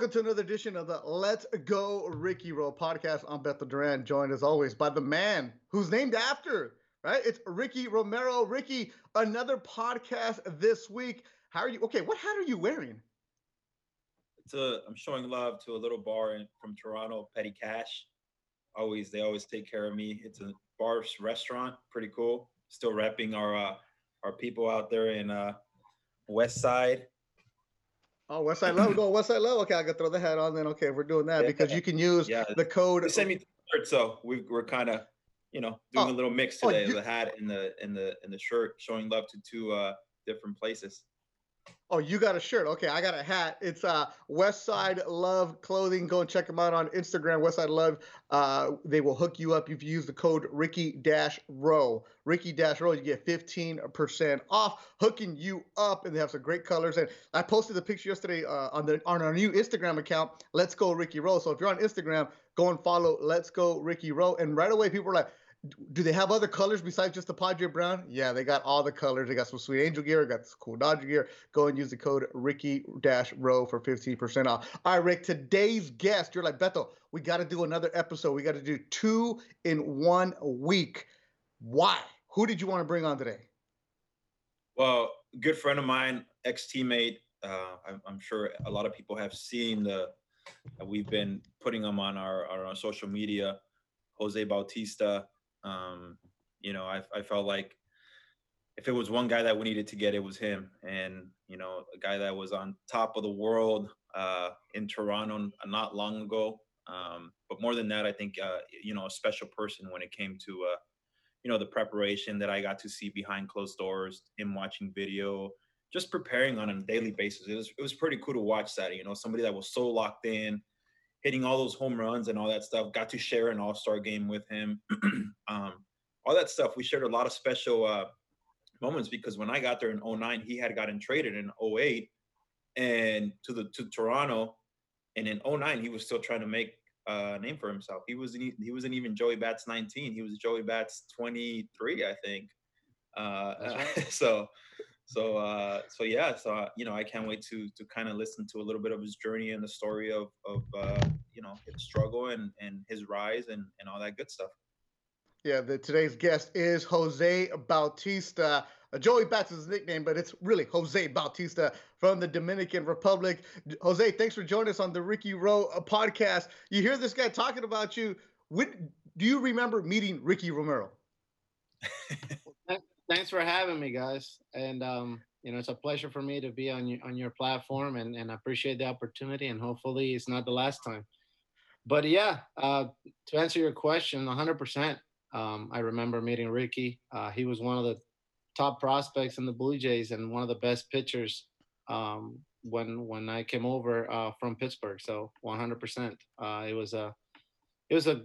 Welcome to another edition of the Let's Go Ricky Row podcast. I'm Beto Duran, joined as always by the man who's named after, right? It's Ricky Romero. Ricky, another podcast this week. How are you? Okay, what hat are you wearing? It's a, I'm showing love to a little bar in, from Toronto, Petty Cash. Always, they always take care of me. It's a bar restaurant, pretty cool. Still repping our uh, our people out there in uh, West Side Oh, Westside Love. Go Westside Love. Okay, I can throw the hat on then. Okay, we're doing that yeah, because you can use yeah. the code. They sent me shirt, so we, are kind of, you know, doing oh. a little mix oh, today. Oh, you... The hat and the and the and the shirt, showing love to two uh, different places. Oh, you got a shirt. Okay, I got a hat. It's uh West Side Love Clothing. Go and check them out on Instagram, West Side Love. Uh, they will hook you up if you use the code Ricky Dash Row. Ricky Dash Row, you get 15% off, hooking you up, and they have some great colors. And I posted the picture yesterday uh, on the on our new Instagram account, Let's Go Ricky Row. So if you're on Instagram, go and follow Let's Go Ricky Row. And right away, people are like, do they have other colors besides just the Padre Brown? Yeah, they got all the colors. They got some Sweet Angel gear, got some cool Dodger gear. Go and use the code Ricky Row for 15% off. All right, Rick, today's guest, you're like, Beto, we got to do another episode. We got to do two in one week. Why? Who did you want to bring on today? Well, good friend of mine, ex teammate. Uh, I'm, I'm, sure a lot of people have seen the. We've been putting them on our, our, our social media. Jose Bautista, um, you know, I, I felt like if it was one guy that we needed to get, it was him. And, you know, a guy that was on top of the world uh, in Toronto not long ago. Um, but more than that, I think, uh, you know, a special person when it came to, uh, you know, the preparation that I got to see behind closed doors, him watching video, just preparing on a daily basis. It was, it was pretty cool to watch that, you know, somebody that was so locked in, hitting all those home runs and all that stuff. Got to share an All Star game with him. um, all that stuff. We shared a lot of special uh, moments because when I got there in 09, he had gotten traded in 08 and to the to Toronto. And in 09, he was still trying to make a name for himself. He wasn't he wasn't even Joey Bats 19. He was Joey Bats 23, I think. Uh, right. so so uh, so yeah so uh, you know i can't wait to to kind of listen to a little bit of his journey and the story of of uh, you know his struggle and and his rise and and all that good stuff. Yeah the today's guest is jose bautista. Uh, joey bats is his nickname but it's really jose bautista from the dominican republic. Jose thanks for joining us on the ricky row uh, podcast. You hear this guy talking about you. When do you remember meeting ricky romero thanks for having me, guys. And um, you know, it's a pleasure for me to be on your on your platform, and and appreciate the opportunity. And hopefully, it's not the last time. But yeah, uh, to answer your question, 100%. Um, I remember meeting Ricky. Uh, he was one of the top prospects in the Blue Jays and one of the best pitchers um, when when I came over uh, from Pittsburgh. So 100%. Uh, it was a it was a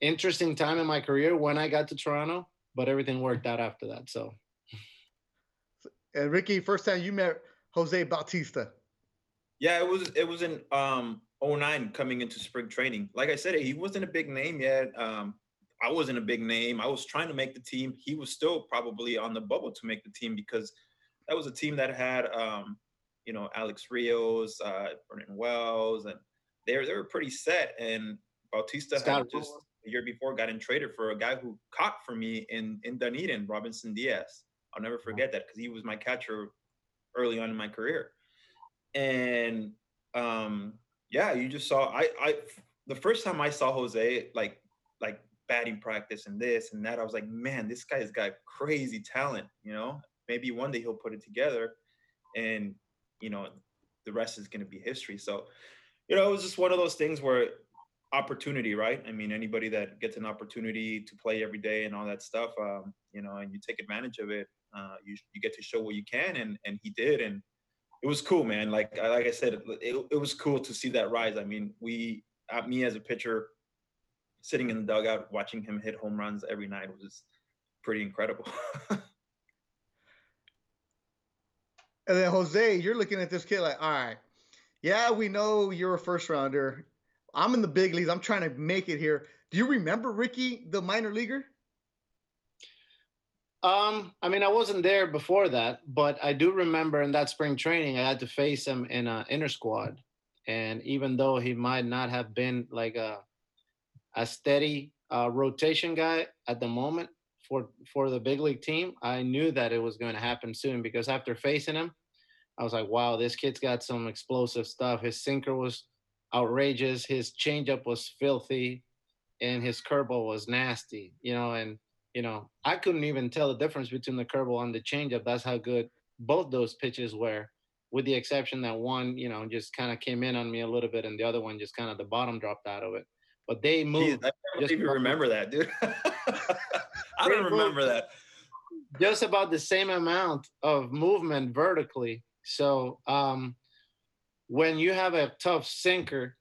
interesting time in my career when I got to Toronto but everything worked out after that. So. And Ricky, first time you met Jose Bautista. Yeah, it was it was in um 09 coming into spring training. Like I said, he wasn't a big name yet. Um, I wasn't a big name. I was trying to make the team. He was still probably on the bubble to make the team because that was a team that had um, you know, Alex Rios, uh, Vernon Wells, and they were they were pretty set. And Bautista Scott had just a year before got in traded for a guy who caught for me in in Dunedin, Robinzon Diaz. I'll never forget that because he was my catcher early on in my career. And um, yeah, you just saw I I the first time I saw Jose like like batting practice and this and that, I was like, man, this guy's got crazy talent, you know. Maybe one day he'll put it together and you know, the rest is gonna be history. So, you know, it was just one of those things where opportunity, right? I mean, anybody that gets an opportunity to play every day and all that stuff, um, you know, and you take advantage of it, uh, you you get to show what you can, and and he did, and it was cool, man. Like like I said, it, it was cool to see that rise. I mean, we, uh, me as a pitcher, sitting in the dugout watching him hit home runs every night was pretty incredible. and then Jose, you're looking at this kid like, all right, yeah, we know you're a first rounder. I'm in the big leagues. I'm trying to make it here. Do you remember Ricky, the minor leaguer? Um, I mean, I wasn't there before that, but I do remember in that spring training, I had to face him in an inner squad. And even though he might not have been like a a steady uh, rotation guy at the moment for for the big league team, I knew that it was going to happen soon because after facing him, I was like, wow, this kid's got some explosive stuff. His sinker was outrageous, his changeup was filthy, and his curveball was nasty. You know, and you know, I couldn't even tell the difference between the curveball and the changeup. That's how good both those pitches were, with the exception that one, you know, just kind of came in on me a little bit, and the other one just kind of the bottom dropped out of it. But they moved. Jeez, I don't even remember that, dude. I don't remember that. Just about the same amount of movement vertically. So um, when you have a tough sinker,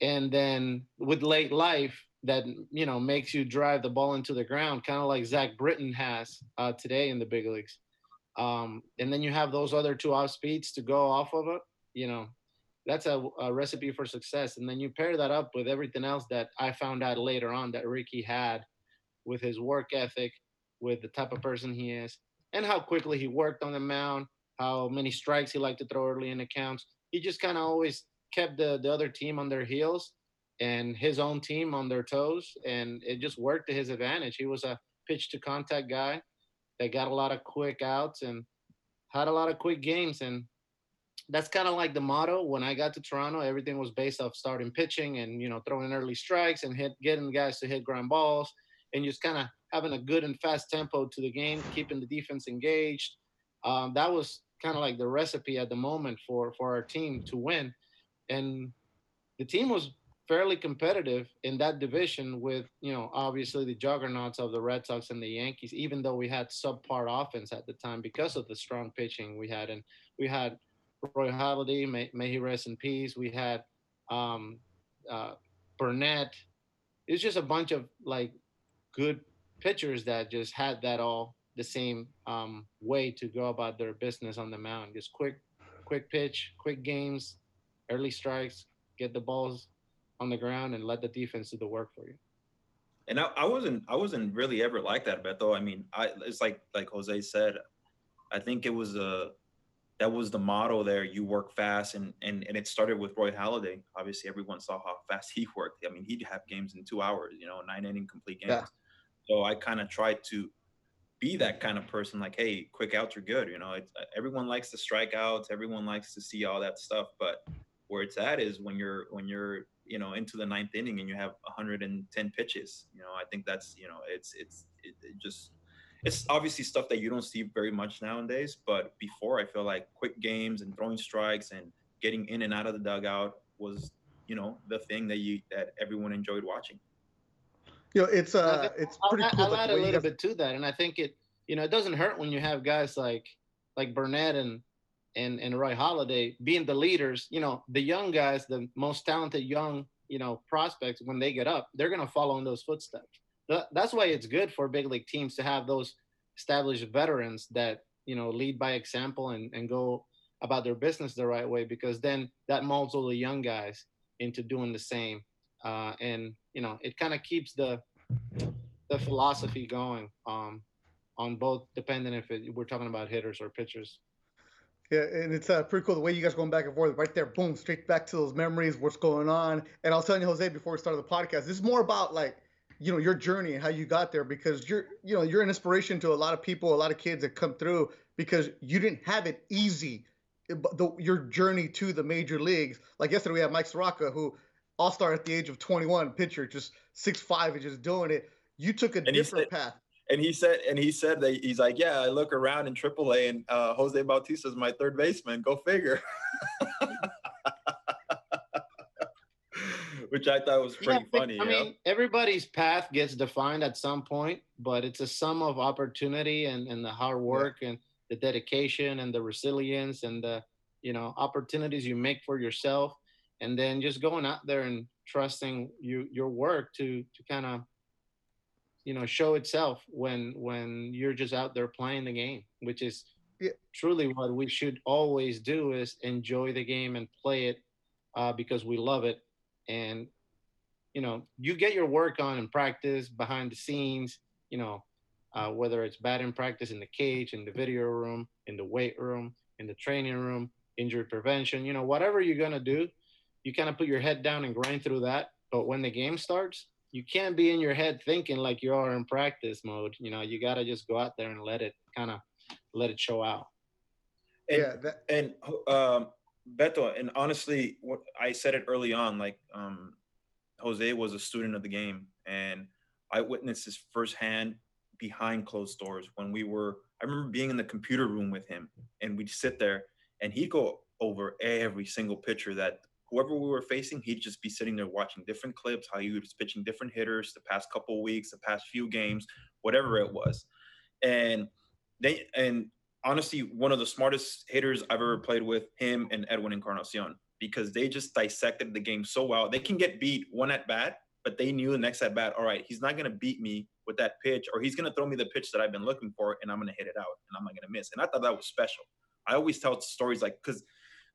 and then with late life, that you know makes you drive the ball into the ground, kind of like Zach Britton has uh, today in the big leagues. Um, and then you have those other two off speeds to go off of it. You know, that's a, a, recipe for success. And then you pair that up with everything else that I found out later on that Ricky had, with his work ethic, with the type of person he is, and how quickly he worked on the mound, how many strikes he liked to throw early in accounts. He just kind of always kept the, the other team on their heels and his own team on their toes, and it just worked to his advantage. He was a pitch to contact guy that got a lot of quick outs and had a lot of quick games. And that's kind of like the motto. When I got to Toronto, everything was based off starting pitching and you know throwing early strikes and hit getting guys to hit ground balls and just kind of having a good and fast tempo to the game, keeping the defense engaged. Um, that was kind of like the recipe at the moment for for our team to win. And the team was fairly competitive in that division with, you know, obviously the juggernauts of the Red Sox and the Yankees, even though we had subpar offense at the time because of the strong pitching we had. And we had Roy Halladay, may, may he rest in peace. We had um, uh, Burnett. It's just a bunch of like good pitchers that just had that all the same um, way to go about their business on the mound. Just quick, quick pitch, quick games, early strikes, get the balls on the ground and let the defense do the work for you. And I, I wasn't I wasn't really ever like that, Beto. I mean, I it's like like Jose said, I think it was a that was the motto there. You work fast, and and and it started with Roy Halladay. Obviously, everyone saw how fast he worked. I mean, he'd have games in two hours, you know, nine inning complete games. Yeah. So I kind of tried to be that kind of person. Like, hey, quick outs are good. You know, it's, uh, everyone likes the strikeouts. Everyone likes to see all that stuff. But where it's at is when you're when you're you know into the ninth inning and you have 110 pitches you know i think that's you know it's it's it, it just it's obviously stuff that you don't see very much nowadays but before i feel like quick games and throwing strikes and getting in and out of the dugout was you know the thing that you that everyone enjoyed watching you know it's uh it's pretty I'll, cool I'll add a little bit to that and i think it you know it doesn't hurt when you have guys like like burnett and and and Roy Halladay being the leaders, you know, the young guys, the most talented young, you know, prospects when they get up, they're going to follow in those footsteps. That's why it's good for big league teams to have those established veterans that you know lead by example and and go about their business the right way because then that molds all the young guys into doing the same uh, and you know it kind of keeps the the philosophy going um, on both depending if it, we're talking about hitters or pitchers yeah, and it's uh, pretty cool the way you guys going back and forth right there, boom, straight back to those memories, what's going on. And I was telling you, Jose, before we started the podcast, this is more about like, you know, your journey and how you got there because you're, you know, you're an inspiration to a lot of people, a lot of kids that come through because you didn't have it easy. The, your journey to the major leagues. Like yesterday, we had Mike Soroka, who all star at the age of 21, pitcher, just six five and just doing it. You took a and different said, path and he said, and he said that he's like, yeah, I look around in AAA, and uh, Jose Bautista is my third baseman. Go figure. Which I thought was pretty yeah, funny. I mean, know? everybody's path gets defined at some point, but it's a sum of opportunity and, and the hard work yeah. and the dedication and the resilience and the you know opportunities you make for yourself, and then just going out there and trusting you your work to to kind of you know show itself when when you're just out there playing the game which is yeah. truly what we should always do is enjoy the game and play it uh, because we love it and you know you get your work on in practice behind the scenes you know uh, whether it's batting practice in the cage in the video room in the weight room in the training room injury prevention you know whatever you're going to do you kind of put your head down and grind through that but when the game starts you can't be in your head thinking like you are in practice mode. You know, you gotta just go out there and let it kind of let it show out. And, yeah, that- and um, Beto, and honestly, what I said it early on, like um, Jose was a student of the game, and I witnessed this firsthand behind closed doors when we were. I remember being in the computer room with him, and we'd sit there, and he'd go over every single pitcher that whoever we were facing, he'd just be sitting there watching different clips, how he was pitching different hitters the past couple weeks, the past few games, whatever it was. And they and honestly, one of the smartest hitters I've ever played with, him and Edwin Encarnacion, because they just dissected the game so well. They can get beat one at bat, but they knew the next at bat, all right, he's not gonna beat me with that pitch, or he's gonna throw me the pitch that I've been looking for, and I'm gonna hit it out, and I'm not gonna miss. And I thought that was special. I always tell stories like because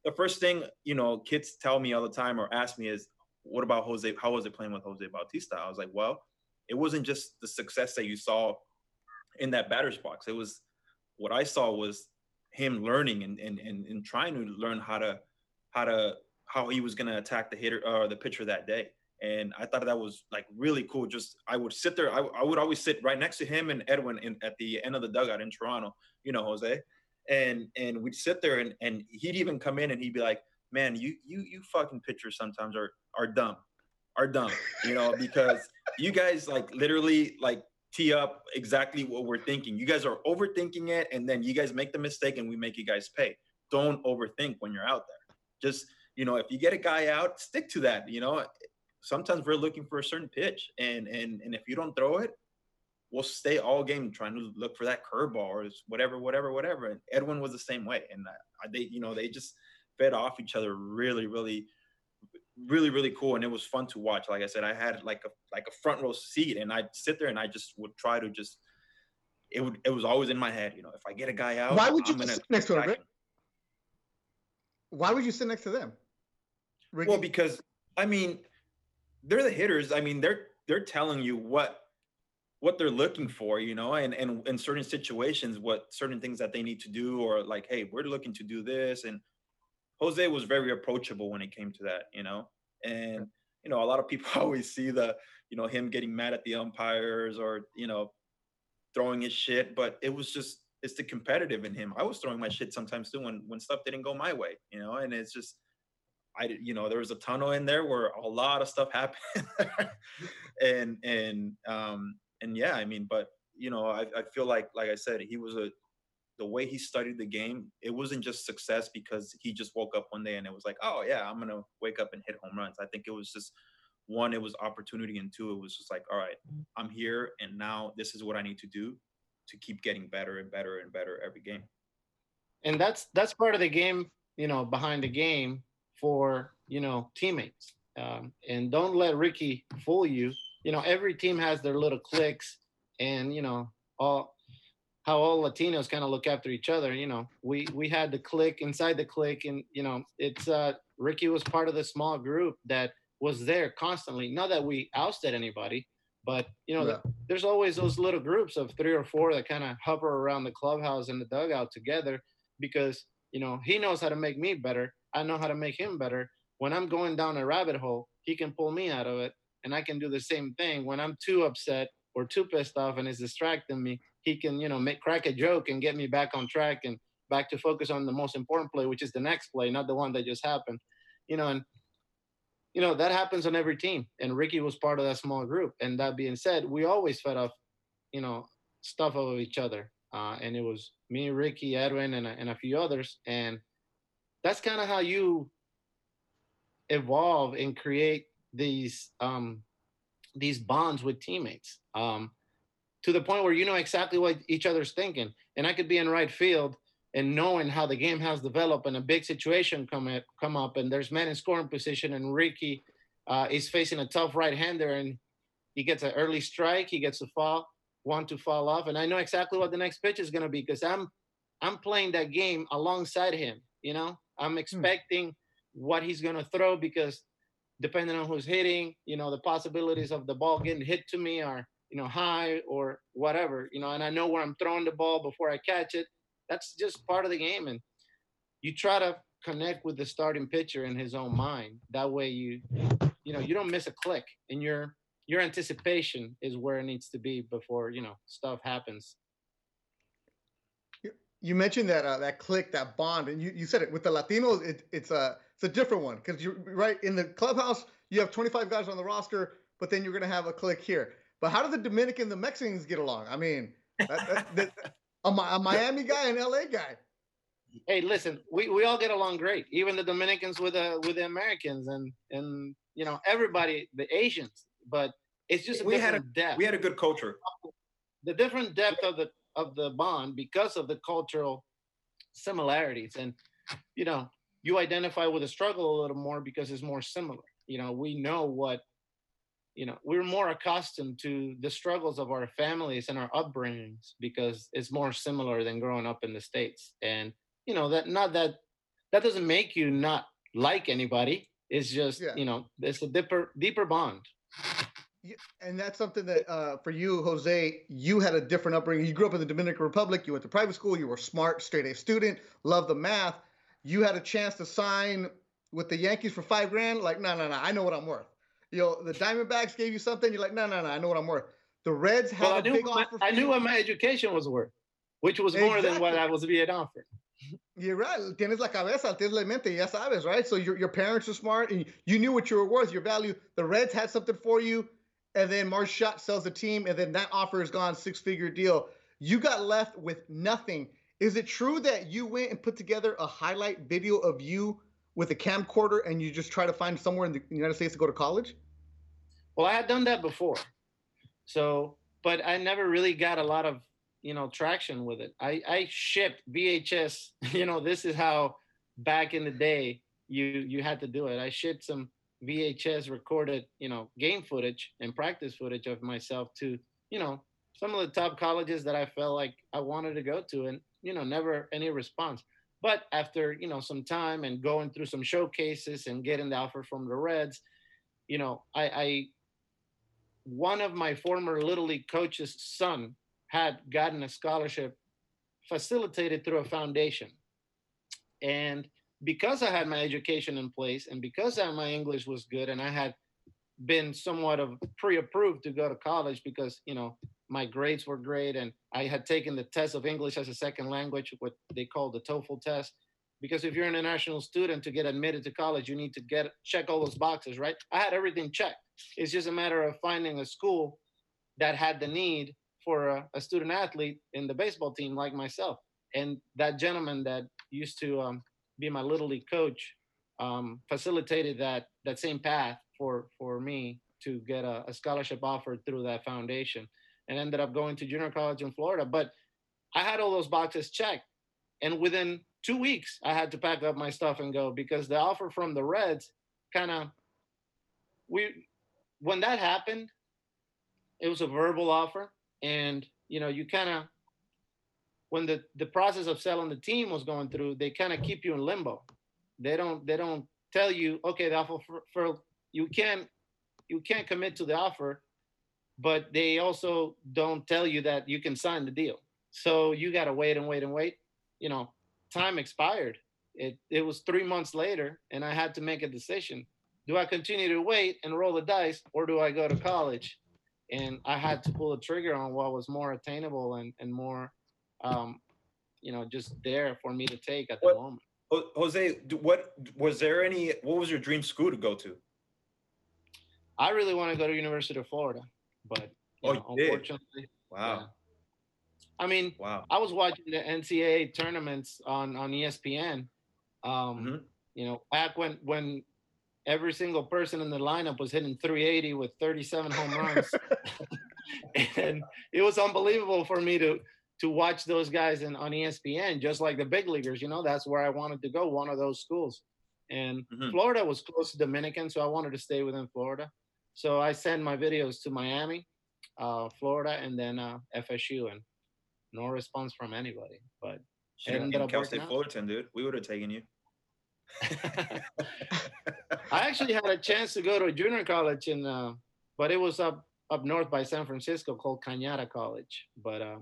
the first thing you know kids tell me all the time or ask me is what about jose? How was it playing with jose bautista? I was like well it wasn't just the success that you saw in that batter's box. It was what i saw was him learning and and and, and trying to learn how to how to how he was going to attack the hitter or uh, the pitcher that day. And i thought that was like really cool. Just i would sit there i, I would always sit right next to him and edwin in, at the end of the dugout in toronto. You know jose and and we'd sit there and and he'd even come in and he'd be like man you you you fucking pitchers sometimes are are dumb are dumb you know because you guys like literally like tee up exactly what we're thinking. You guys are overthinking it and then you guys make the mistake and we make you guys pay. Don't overthink when you're out there. Just you know if you get a guy out stick to that you know. Sometimes we're looking for a certain pitch and and and if you don't throw it we'll stay all game trying to look for that curveball or whatever, whatever, whatever. And Edwin was the same way, and they, you know, they just fed off each other really, really, really, really cool, and it was fun to watch. Like I said, I had like a like a front row seat, and I'd sit there and I just would try to just. It would. It was always in my head, you know. If I get a guy out, why would you sit next to him? Rick? Why would you sit next to them? Ricky? Well, because I mean, they're the hitters. I mean, they're they're telling you what what they're looking for, you know, and and in certain situations, what certain things that they need to do, or like, hey, we're looking to do this. And Jose was very approachable when it came to that, you know. And you know, a lot of people always see the, you know, him getting mad at the umpires or you know, throwing his shit, but it was just it's the competitive in him. I was throwing my shit sometimes too when when stuff didn't go my way, you know, and it's just I you know there was a tunnel in there where a lot of stuff happened, and and um and yeah, I mean, but you know, I, I feel like, like I said, he was a, the way he studied the game, it wasn't just success because he just woke up one day and it was like, oh yeah, I'm gonna wake up and hit home runs. I think it was just one, it was opportunity, and two, it was just like, all right, I'm here, and now this is what I need to do to keep getting better and better and better every game. And that's that's part of the game, you know, behind the game for you know teammates. Um, and don't let Ricky fool you you know, every team has their little clicks, and you know, all how all Latinos kind of look after each other. You know, we we had the clique inside the clique, and you know, it's uh, Ricky was part of the small group that was there constantly. Not that we ousted anybody, but you know, yeah. the, there's always those little groups of three or four that kind of hover around the clubhouse and the dugout together because you know he knows how to make me better. I know how to make him better. When I'm going down a rabbit hole, he can pull me out of it, and I can do the same thing. When I'm too upset or too pissed off and it's distracting me, he can you know make crack a joke and get me back on track and back to focus on the most important play, which is the next play, not the one that just happened. You know, and you know that happens on every team and ricky was part of that small group and that being said we always fed off you know stuff of each other uh, and it was me ricky edwin and, and a few others and that's kind of how you evolve and create these um, these bonds with teammates um, to the point where you know exactly what each other's thinking and i could be in right field and knowing how the game has developed and a big situation come up, come up and there's men in scoring position and Ricky uh, is facing a tough right-hander and he gets an early strike, he gets a fall, one to fall off, and I know exactly what the next pitch is going to be because I'm I'm playing that game alongside him. You know, I'm hmm. expecting hmm. what he's going to throw because depending on who's hitting, you know, the possibilities of the ball getting hit to me are you know high or whatever. You know, and I know where I'm throwing the ball before I catch it that's just part of the game. And you try to connect with the starting pitcher in his own mind. That way you you know you don't miss a click and your your anticipation is where it needs to be before you know stuff happens. You mentioned that uh, that click, that bond, and you, you said it with the Latinos. It, it's a it's a different one because you're right in the clubhouse. You have 25 guys on the roster, but then you're gonna have a click here. But how do the Dominican, the Mexicans get along? I mean, that, that, a, a Miami guy and LA guy. Hey, listen, we, we all get along great. Even the Dominicans with the with the Americans and and you know everybody, the Asians. But it's just we had a depth. We had a good culture. The different depth of the of the bond because of the cultural similarities, and you know you identify with the struggle a little more because it's more similar. You know, we know what you know we're more accustomed to the struggles of our families and our upbringings because it's more similar than growing up in the states. And you know that not that that doesn't make you not like anybody. It's just yeah. you know it's a deeper deeper bond. And that's something that uh, for you jose you had a different upbringing. You grew up in the dominican republic. You went to private school. You were smart straight a student. Loved the math you had a chance to sign with the yankees for five grand like no no no i know what i'm worth you know, the Diamondbacks gave you something, you're like, no, no, no, I know what I'm worth. The Reds had well, a big my, offer. I knew what my education was worth, which was more exactly. than what I was being offered. You're right. Tienes la cabeza, tienes la mente, ya sabes, right? So your, your parents are smart and you knew what you were worth, your value. The Reds had something for you, and then Marge Schott sells the team, and then that offer is gone, six figure deal. You got left with nothing. Is it true that you went and put together a highlight video of you with a camcorder and you just try to find somewhere in the United States to go to college? Well, I had done that before. So, but I never really got a lot of, you know, traction with it. I, I shipped VHS, you know, this is how back in the day you you had to do it. I shipped some VHS recorded, you know, game footage and practice footage of myself to, you know, some of the top colleges that I felt like I wanted to go to and, you know, never any response. But after, you know, some time and going through some showcases and getting the offer from the Reds, you know, I, I one of my former little league coach's son had gotten a scholarship facilitated through a foundation and because i had my education in place and because my english was good and i had been somewhat of pre-approved to go to college because you know my grades were great and i had taken the test of english as a second language what they call the toefl test because if you're an international student to get admitted to college you need to get check all those boxes right? I had everything checked. It's just a matter of finding a school that had the need for a, a student athlete in the baseball team like myself. And that gentleman that used to um, be my little league coach um, facilitated that that same path for for me to get a, a scholarship offered through that foundation, and ended up going to junior college in Florida. But I had all those boxes checked, and within two weeks, I had to pack up my stuff and go because the offer from the Reds kind of we when that happened, it was a verbal offer, and you know, you kind of when the the process of selling the team was going through, they kind of keep you in limbo. They don't they don't tell you, okay, the offer for, for you can't you can't commit to the offer, but they also don't tell you that you can sign the deal. So you got to wait and wait and wait. You know, time expired. It it was three months later, and I had to make a decision. Do I continue to wait and roll the dice, or do I go to college? And I had to pull the trigger on what was more attainable and and more, um, you know, just there for me to take at the What- moment. Jose, what was there any? What was your dream school to go to? I really want to go to University of Florida, but Oh, know, you did? unfortunately, Wow, yeah. I mean, wow. I was watching the NCAA tournaments on on ESPN. Um, Mhm. You know, back when when every single person in the lineup was hitting 380 with 37 home runs, and it was unbelievable for me to to watch those guys in, on ESPN, just like the big leaguers. You know, that's where I wanted to go, one of those schools. And Mhm. Florida was close to Dominican, so I wanted to stay within Florida. So I sent my videos to Miami, uh, Florida, and then uh, FSU, and no response from anybody. But Should ended up Cal State out. Fullerton, dude. We would have taken you. I actually had a chance to go to a junior college in, uh, but it was up up north by San Francisco called Cañada College. But uh,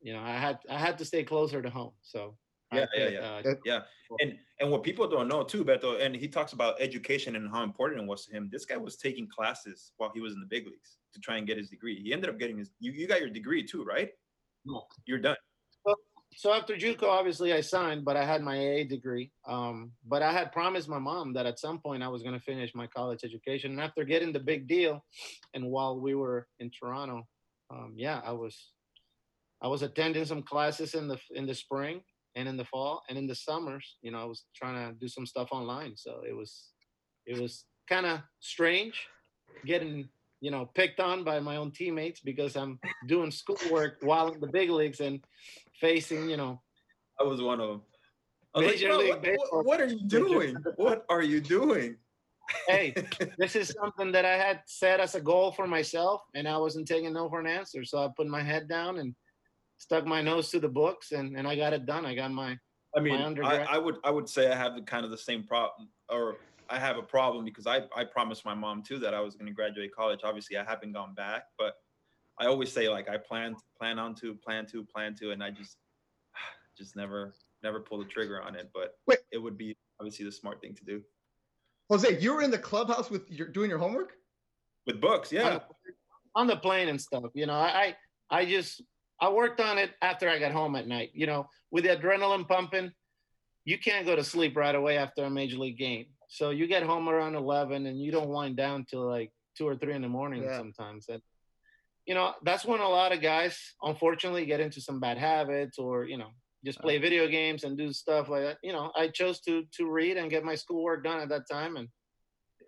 you know, I had I had to stay closer to home. So Yeah, yeah, yeah. uh, That- Yeah, and and what people don't know too, Beto, and he talks about education and how important it was to him. This guy was taking classes while he was in the big leagues to try and get his degree. He ended up getting his. You, you got your degree too, right? No. You're done. so after JUCO, obviously I signed, but I had my AA degree. Um, but I had promised my mom that at some point I was going to finish my college education. And after getting the big deal, and while we were in Toronto, um, yeah, I was, I was attending some classes in the in the spring and in the fall and in the summers. You know, I was trying to do some stuff online. So it was, it was kind of strange, getting you know picked on by my own teammates because I'm doing schoolwork while in the big leagues and facing you know I was one of them. Like, Major "Bro, League what, what, what are you doing? What are you doing? hey, this is something that I had set as a goal for myself, and I wasn't taking no for an answer. So I put my head down and stuck my nose to the books, and, and I got it done. I got my I mean, I, undergrad- I would I would say I have the kind of the same problem, or I have a problem because I I promised my mom too that I was going to graduate college. Obviously, I haven't gone back, but I always say like I plan plan on to plan to plan to, and I just just never never pull the trigger on it. But Wait. it would be obviously the smart thing to do Jose, you were in the clubhouse with your doing your homework. with books. Yeah, on the plane and stuff. You know, I I I just I worked on it after I got home at night. You know, with the adrenaline pumping, you can't go to sleep right away after a major league game. So you get home around eleven, and you don't wind down till like two or three in the morning Yeah. sometimes. And you know, that's when a lot of guys, unfortunately, get into some bad habits or you know just play video games and do stuff like that. You know, I chose to to read and get my schoolwork done at that time, and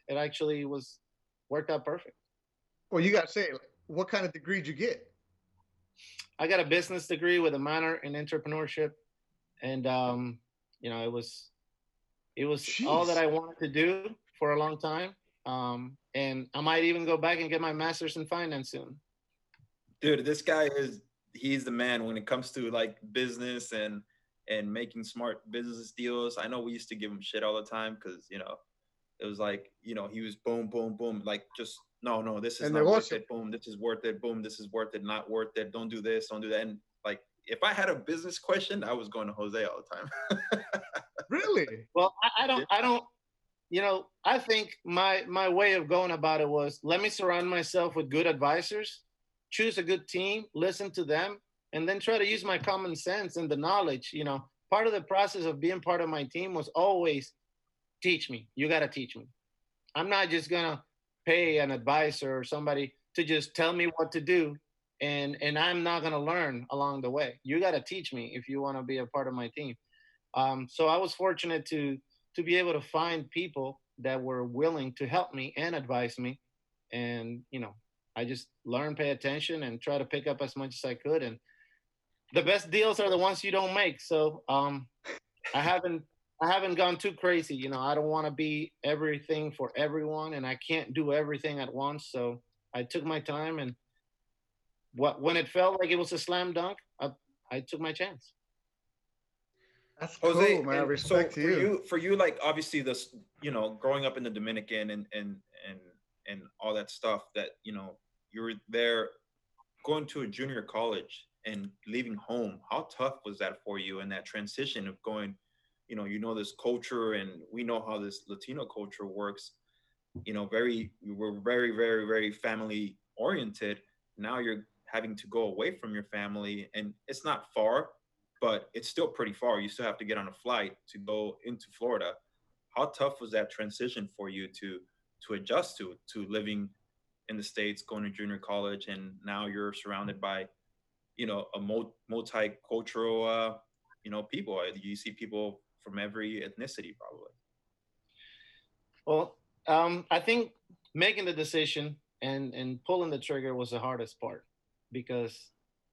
it actually was worked out perfect. Well, you got to say, what kind of degree did you get? I got a business degree with a minor in entrepreneurship, and um, you know, it was it was all that I wanted to do for a long time. Um, and I might even go back and get my master's in finance soon. dude, this guy is he's the man when it comes to like business and and making smart business deals. I know we used to give him shit all the time because you know it was like you know he was boom boom boom like just no no this is not worth it boom this is worth it boom this is worth it not worth it don't do this don't do that and like if I had a business question I was going to Jose all the time. Really? Well, I, I don't, I don't, you know, I think my my way of going about it was let me surround myself with good advisors, choose a good team, listen to them, and then try to use my common sense and the knowledge. You know, part of the process of being part of my team was always teach me. You got to teach me. I'm not just gonna pay an advisor or somebody to just tell me what to do, and and I'm not gonna learn along the way. You got to teach me if you want to be a part of my team. Um, so I was fortunate to to be able to find people that were willing to help me and advise me, and you know, I just learn pay attention, and try to pick up as much as I could. And the best deals are the ones you don't make. So um, I haven't I haven't gone too crazy. You know, I don't want to be everything for everyone, and I can't do everything at once. So I took my time, and what when it felt like it was a slam dunk, I, I took my chance. That's Jose, cool, man. Respect so to you. For you. For you, like obviously this, you know, growing up in the Dominican and and and and all that stuff that you know you were there, going to a junior college and leaving home. How tough was that for you in that transition of going? You know, you know this culture, and we know how this Latino culture works. You know, very we're very very very family oriented. Now you're having to go away from your family, and it's not far but it's still pretty far. You still have to get on a flight to go into Florida. How tough was that transition for you to to adjust to to living in the states, going to junior college, and now you're surrounded by, you know, a multicultural, uh, you know, people. You see people from every ethnicity, probably. Well, um, I think making the decision and and pulling the trigger was the hardest part because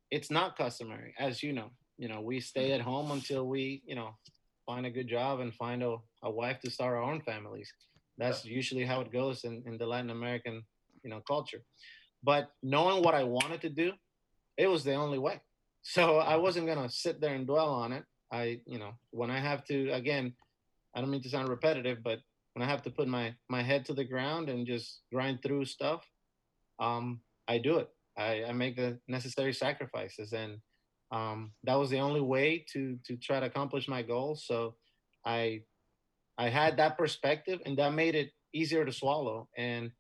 it's not customary, as you know you know, we stay at home until we, you know, find a good job and find a, a wife to start our own families. That's yeah. usually how it goes in, in the Latin American, you know, culture. But knowing what I wanted to do, it was the only way. So I wasn't gonna sit there and dwell on it. I, you know, when I have to, again, I don't mean to sound repetitive, but when I have to put my my head to the ground and just grind through stuff, um, I do it. I, I make the necessary sacrifices, and um, that was the only way to to try to accomplish my goals. So I I had that perspective, and that made it easier to swallow, and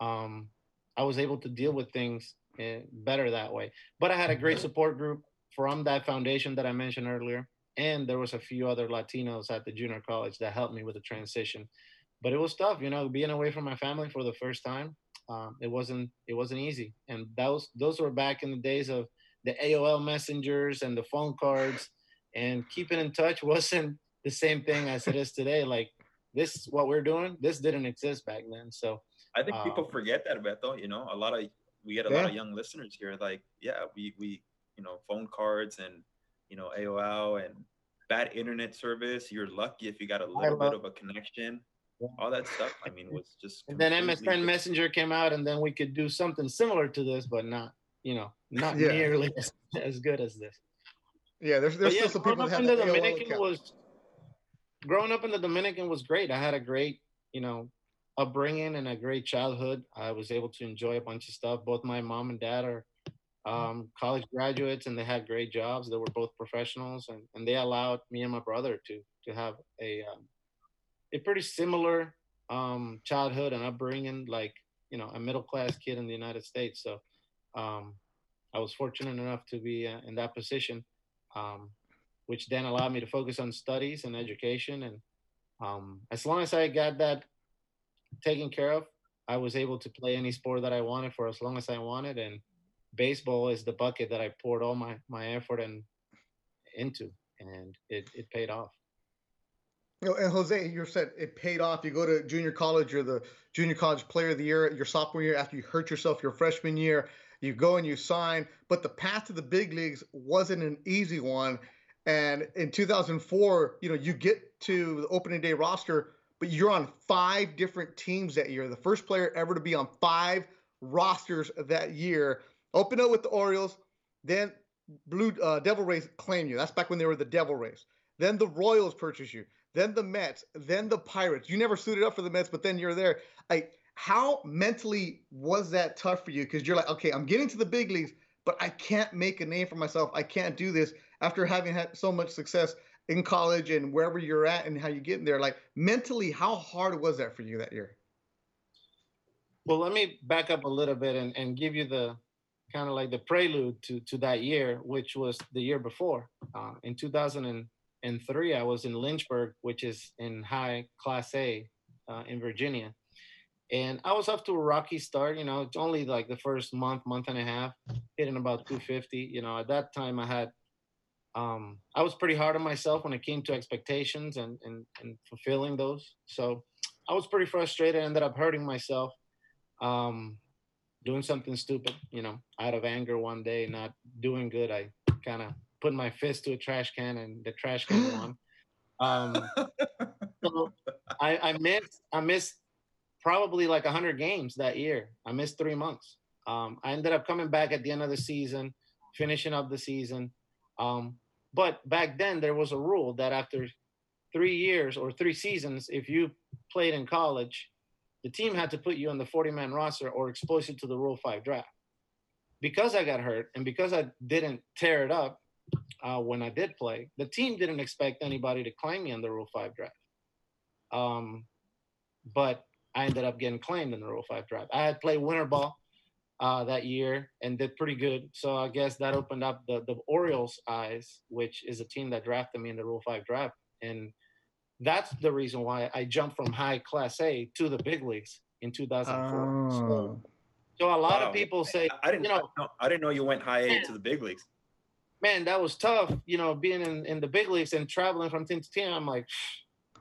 um, I was able to deal with things eh, better that way. But I had a great support group from that foundation that I mentioned earlier, and there was a few other Latinos at the junior college that helped me with the transition. But it was tough, you know, being away from my family for the first time. Um, it wasn't it wasn't easy, and those those were back in the days of the AOL messengers and the phone cards and keeping in touch wasn't the same thing as it is today. Like this, what we're doing, this didn't exist back then. So I think people um, forget that, Beto. You know, a lot of we get a yeah. lot of young listeners here. Like, yeah, we we you know phone cards and you know AOL and bad internet service. You're lucky if you got a little bit of a connection. Yeah. All that stuff. I mean, was just. And then MSN Messenger came out, and then we could do something similar to this, but not you know, not yeah. nearly as, as, good as this. Yeah, there's there's yeah, still some people that have the Dominican was growing up in the Dominican was great. I had a great, you know, upbringing and a great childhood. I was able to enjoy a bunch of stuff. Both my mom and dad are um, college graduates, and they had great jobs. They were both professionals, and, and they allowed me and my brother to to have a um, a pretty similar um, childhood and upbringing, like you know, a middle class kid in the United States. So um, I was fortunate enough to be uh, in that position, um, which then allowed me to focus on studies and education. And um, as long as I got that taken care of, I was able to play any sport that I wanted for as long as I wanted. And baseball is the bucket that I poured all my, my effort and into, and it, it paid off. You know, and Jose, you said it paid off. You go to junior college, you're the junior college player of the year, your sophomore year after you hurt yourself your freshman year you go and you sign, but the path to the big leagues wasn't an easy one. And in 2004, you know, you get to the opening day roster, but you're on five different teams that year. The first player ever to be on five rosters that year. Open up with the Orioles, then Blue uh, Devil Rays claim you. That's back when they were the Devil Rays. Then the Royals purchase you. Then the Mets. Then the Pirates. You never suited up for the Mets, but then you're there. Like how mentally was that tough for you? Because you're like, okay, I'm getting to the big leagues, but I can't make a name for myself. I can't do this after having had so much success in college and wherever you're at and how you get there. Like mentally, how hard was that for you that year? Well, let me back up a little bit and, and give you the kind of like the prelude to, to that year, which was the year before. Uh, in 2003, I was in Lynchburg, which is in high class A uh, in Virginia and I was off to a rocky start. You know, it's only like the first month, month and a half, hitting about 250. You know, at that time I had, um, I was pretty hard on myself when it came to expectations and and, and fulfilling those. So I was pretty frustrated. Ended up hurting myself, um, doing something stupid. You know, out of anger one day, not doing good. I kind of put my fist to a trash can, and the trash can won. Um, so I, I missed I missed probably like a 100 games that year. I missed three months. Um, I ended up coming back at the end of the season, finishing up the season. Um, but back then there was a rule that after three years or three seasons, if you played in college, the team had to put you on the 40 man roster or expose you to the Rule 5 draft. Because I got hurt and because I didn't tear it up uh, when I did play, the team didn't expect anybody to claim me on the Rule 5 draft. Um, but I ended up getting claimed in the Rule 5 draft. I had played winter ball uh, that year and did pretty good. So I guess that opened up the, the Orioles' eyes, which is a team that drafted me in the Rule 5 draft. And that's the reason why I jumped from high class A to the big leagues in 2004. Oh. So, so a lot Wow. of people say, I didn't you know, know. I didn't know you went high A to the big leagues. man, that was tough, you know, being in, in the big leagues and traveling from team to team. I'm like,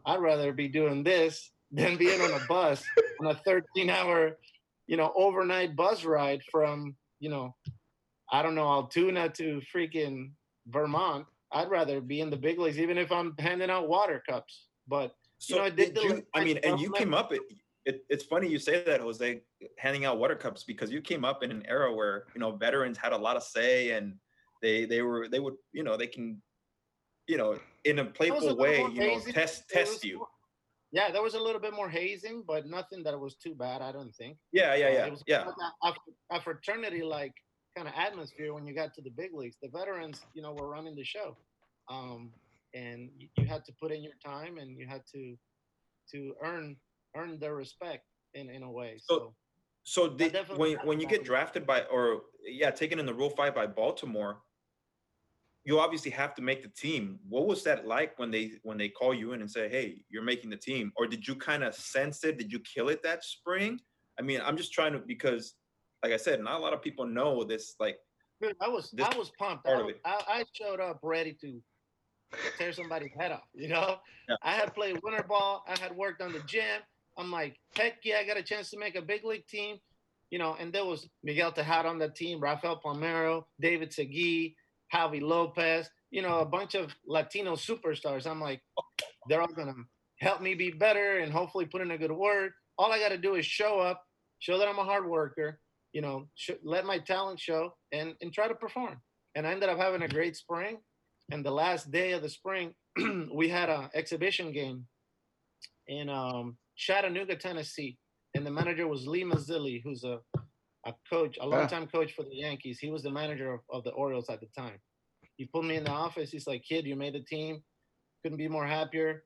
I'd rather be doing this than being on a bus on a 13 hour, you know, overnight bus ride from, you know, I don't know, Altoona to freaking Vermont. I'd rather be in the big leagues, even if I'm handing out water cups. But So know, I did did you? I mean, and you came up. It, it, it's funny you say that, Jose, handing out water cups because you came up in an era where you know veterans had a lot of say and they they were they would you know they can you know in a was a playful way you know test test you. more- Yeah, there was a little bit more hazing, but nothing that was too bad, I don't think. Yeah, yeah, Uh, yeah, It was yeah. like a- a fraternity like kind of atmosphere when you got to the big leagues. The veterans, you know, were running the show, um, and you, you had to put in your time and you had to to earn earn their respect in in a way. So- So, So when when you get drafted by or yeah taken in the Rule Five by Baltimore, you obviously have to make the team. What was that like when they when they call you in and say, "Hey, you're making the team," or did you kind of sense it? Did you kill it that spring? I mean, I'm just trying to because, like I said, not a lot of people know this. Like, I was this I was pumped. part I, was- it. I, I showed up ready to tear somebody's head off. You know, Yeah. I had played winter ball. I had worked on the gym. I'm like, heck yeah, I got a chance to make a big league team. You know, and there was Miguel Tejada on the team, Rafael Palmeiro, David Segui, Javi Lopez. You know, a bunch of Latino superstars. I'm like, they're all gonna help me be better and hopefully put in a good word. All I got to do is show up, show that I'm a hard worker. You know, sh- let my talent show and and try to perform. And I ended up having a great spring. And the last day of the spring, we had an exhibition game in um, Chattanooga, Tennessee, and the manager was Lee Mazzilli, who's a a coach, a longtime coach for the Yankees. He was the manager of, of the Orioles at the time. He pulled me in the office. He's like, "Kid, you made the team. Couldn't be more happier.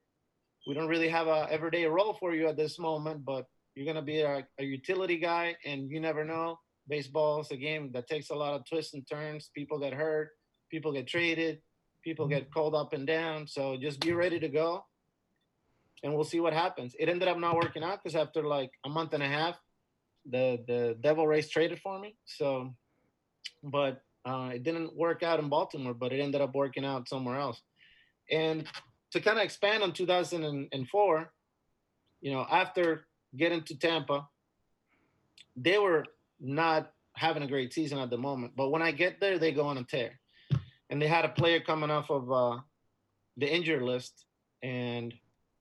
We don't really have a everyday role for you at this moment, but you're gonna be a, a utility guy, and you never know. Baseball is a game that takes a lot of twists and turns. People get hurt, people get traded, people get called up and down. So just be ready to go, and we'll see what happens. It ended up not working out because after like a month and a half, the the Devil Rays traded for me. So, but uh, it didn't work out in Baltimore, but it ended up working out somewhere else. And to kind of expand on 2004, you know, after getting to Tampa, they were not having a great season at the moment. But when I get there, they go on a tear. And they had a player coming off of uh, the injured list. And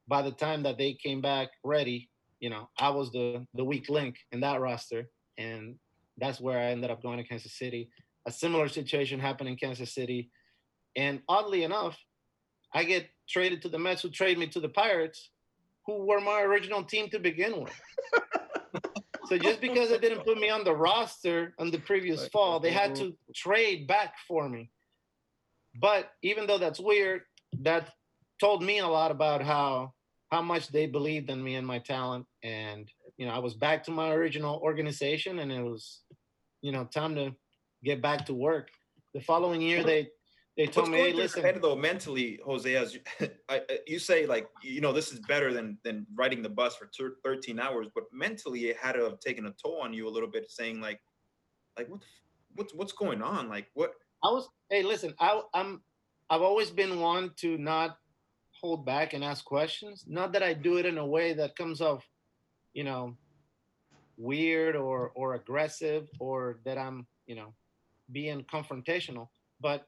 by the time that they came back ready, you know, I was the the weak link in that roster. And that's where I ended up going to Kansas City. A similar situation happened in Kansas City. And oddly enough, I get traded to the Mets who trade me to the Pirates, who were my original team to begin with. so just because they didn't put me on the roster on the previous Like, fall, they had mm-hmm. to trade back for me. But even though that's weird, that told me a lot about how how much they believed in me and my talent. And you know, I was back to my original organization, and it was, you know, time to get back to work. The following year, they they What's me, going "Hey, listen." head though mentally, Jose? As you, I, you say, like you know, this is better than than riding the bus for thir- 13 hours, but mentally, it had to have taken a toll on you a little bit. Saying like, like what, the what's what's going on? Like what? I was hey, listen, I I'm I've always been one to not hold back and ask questions. Not that I do it in a way that comes off, you know, weird or or aggressive or that I'm, you know, being confrontational, but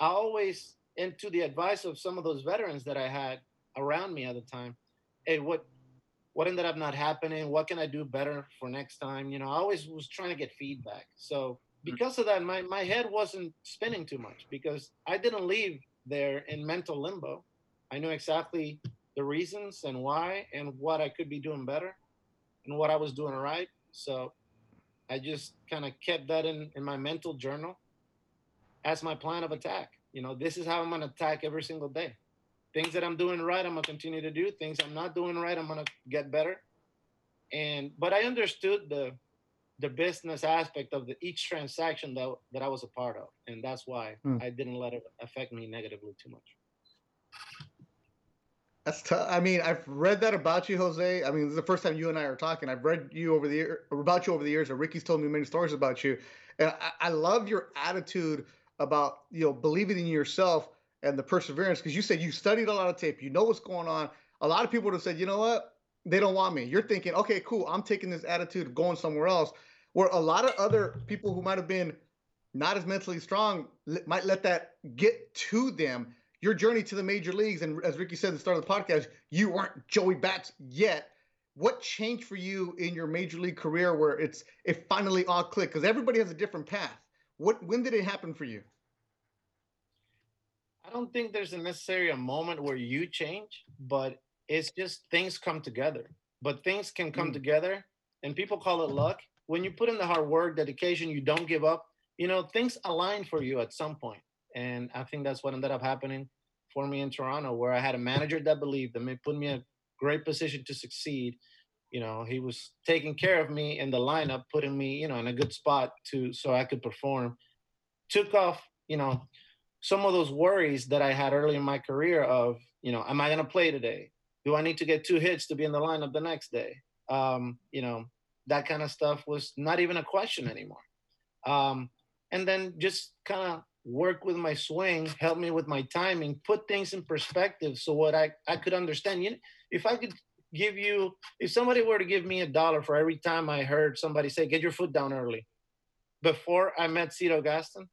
I always into the advice of some of those veterans that I had around me at the time, hey, what what ended up not happening? What can I do better for next time? You know, I always was trying to get feedback. So mm-hmm. because of that, my, my head wasn't spinning too much because I didn't leave there in mental limbo. I knew exactly the reasons and why and what I could be doing better and what I was doing right. So I just kind of kept that in, in my mental journal as my plan of attack. You know, this is how I'm going to attack every single day. Things that I'm doing right, I'm going to continue to do. Things I'm not doing right, I'm going to get better. And, but I understood the, the business aspect of the each transaction that, that I was a part of. And that's why hmm. I didn't let it affect me negatively too much. That's tough. I mean, I've read that about you, Jose. I mean, this is the first time you and I are talking. I've read you over the year about you over the years, and Ricky's told me many stories about you. And I, I love your attitude about you know believing in yourself and the perseverance because you said you studied a lot of tape, you know what's going on. A lot of people would have said, you know what, they don't want me. You're thinking, okay, cool, I'm taking this attitude going somewhere else. Where a lot of other people who might have been not as mentally strong might let that get to them. Your journey to the major leagues, and as Ricky said at the start of the podcast, you weren't Joey Bats yet. What changed for you in your major league career where it's it finally all clicked? Because everybody has a different path. What when did it happen for you? I don't think there's a necessary a moment where you change, but it's just things come together. But things can come mm. together, and people call it luck. When you put in the hard work, dedication, you don't give up. You know, things align for you at some point, and I think that's what ended up happening for me in Toronto, where I had a manager that believed in me, put me in a great position to succeed. You know, he was taking care of me in the lineup, putting me, you know, in a good spot to so I could perform. Took off, you know, some of those worries that I had early in my career of, you know, am I going to play today? Do I need to get two hits to be in the lineup the next day? Um, you know, that kind of stuff was not even a question anymore. Um, and then just kind of work with my swing, help me with my timing, put things in perspective so what I, I could understand. You know, if I could give you, if somebody were to give me a dollar for every time I heard somebody say, get your foot down early, before I met Cito Gaston,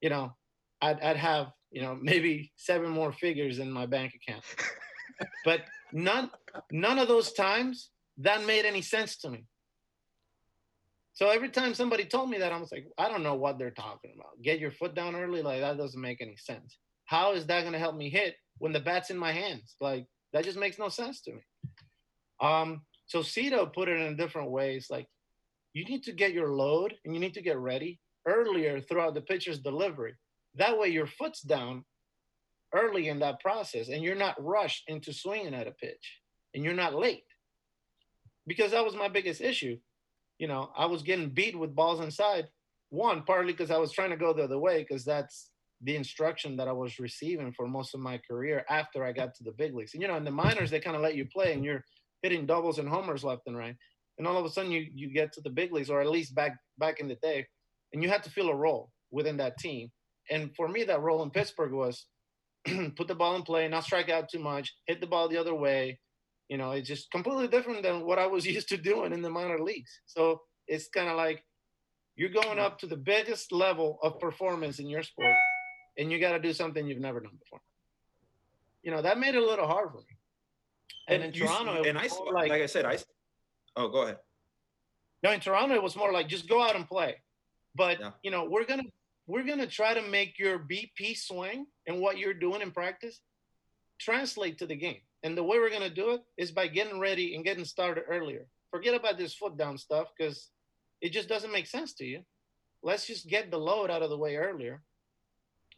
you know, I'd, I'd have, you know, maybe seven more figures in my bank account. but none, none of those times that made any sense to me. So every time somebody told me that, I was like, I don't know what they're talking about. Get your foot down early, like that doesn't make any sense. How is that going to help me hit when the bat's in my hands? Like that just makes no sense to me. Um, so Cito put it in a different ways. Like you need to get your load and you need to get ready earlier throughout the pitcher's delivery. That way your foot's down early in that process and you're not rushed into swinging at a pitch and you're not late. Because that was my biggest issue. You know, I was getting beat with balls inside. One, partly because I was trying to go the other way, because that's the instruction that I was receiving for most of my career after I got to the big leagues. And you know, in the minors, they kind of let you play and you're hitting doubles and homers left and right. And all of a sudden you you get to the big leagues, or at least back back in the day, and you had to fill a role within that team and for me, that role in Pittsburgh was put the ball in play, not strike out too much, hit the ball the other way. You know, it's just completely different than what I was used to doing in the minor leagues. So it's kind of like you're going up to the biggest level of performance in your sport, and you got to do something you've never done before. You know, that made it a little hard for me. And, and in Toronto, and I like, like I said, I oh, go ahead. No, in Toronto, it was more like just go out and play. But yeah. you know, we're gonna we're going to try to make your BP swing and what you're doing in practice translate to the game. And the way we're going to do it is by getting ready and getting started earlier. Forget about this foot down stuff because it just doesn't make sense to you. Let's just get the load out of the way earlier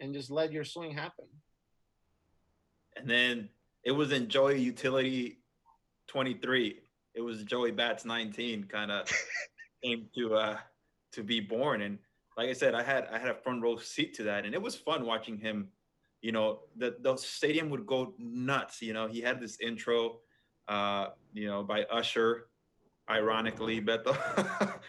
and just let your swing happen. And then it was in Joey Utility 23. It was Joey Bats 19 kind of came to uh to be born and like I said, I had I had a front row seat to that, and it was fun watching him. You know, the the stadium would go nuts. You know, he had this intro, uh, you know, by Usher, ironically, Beto.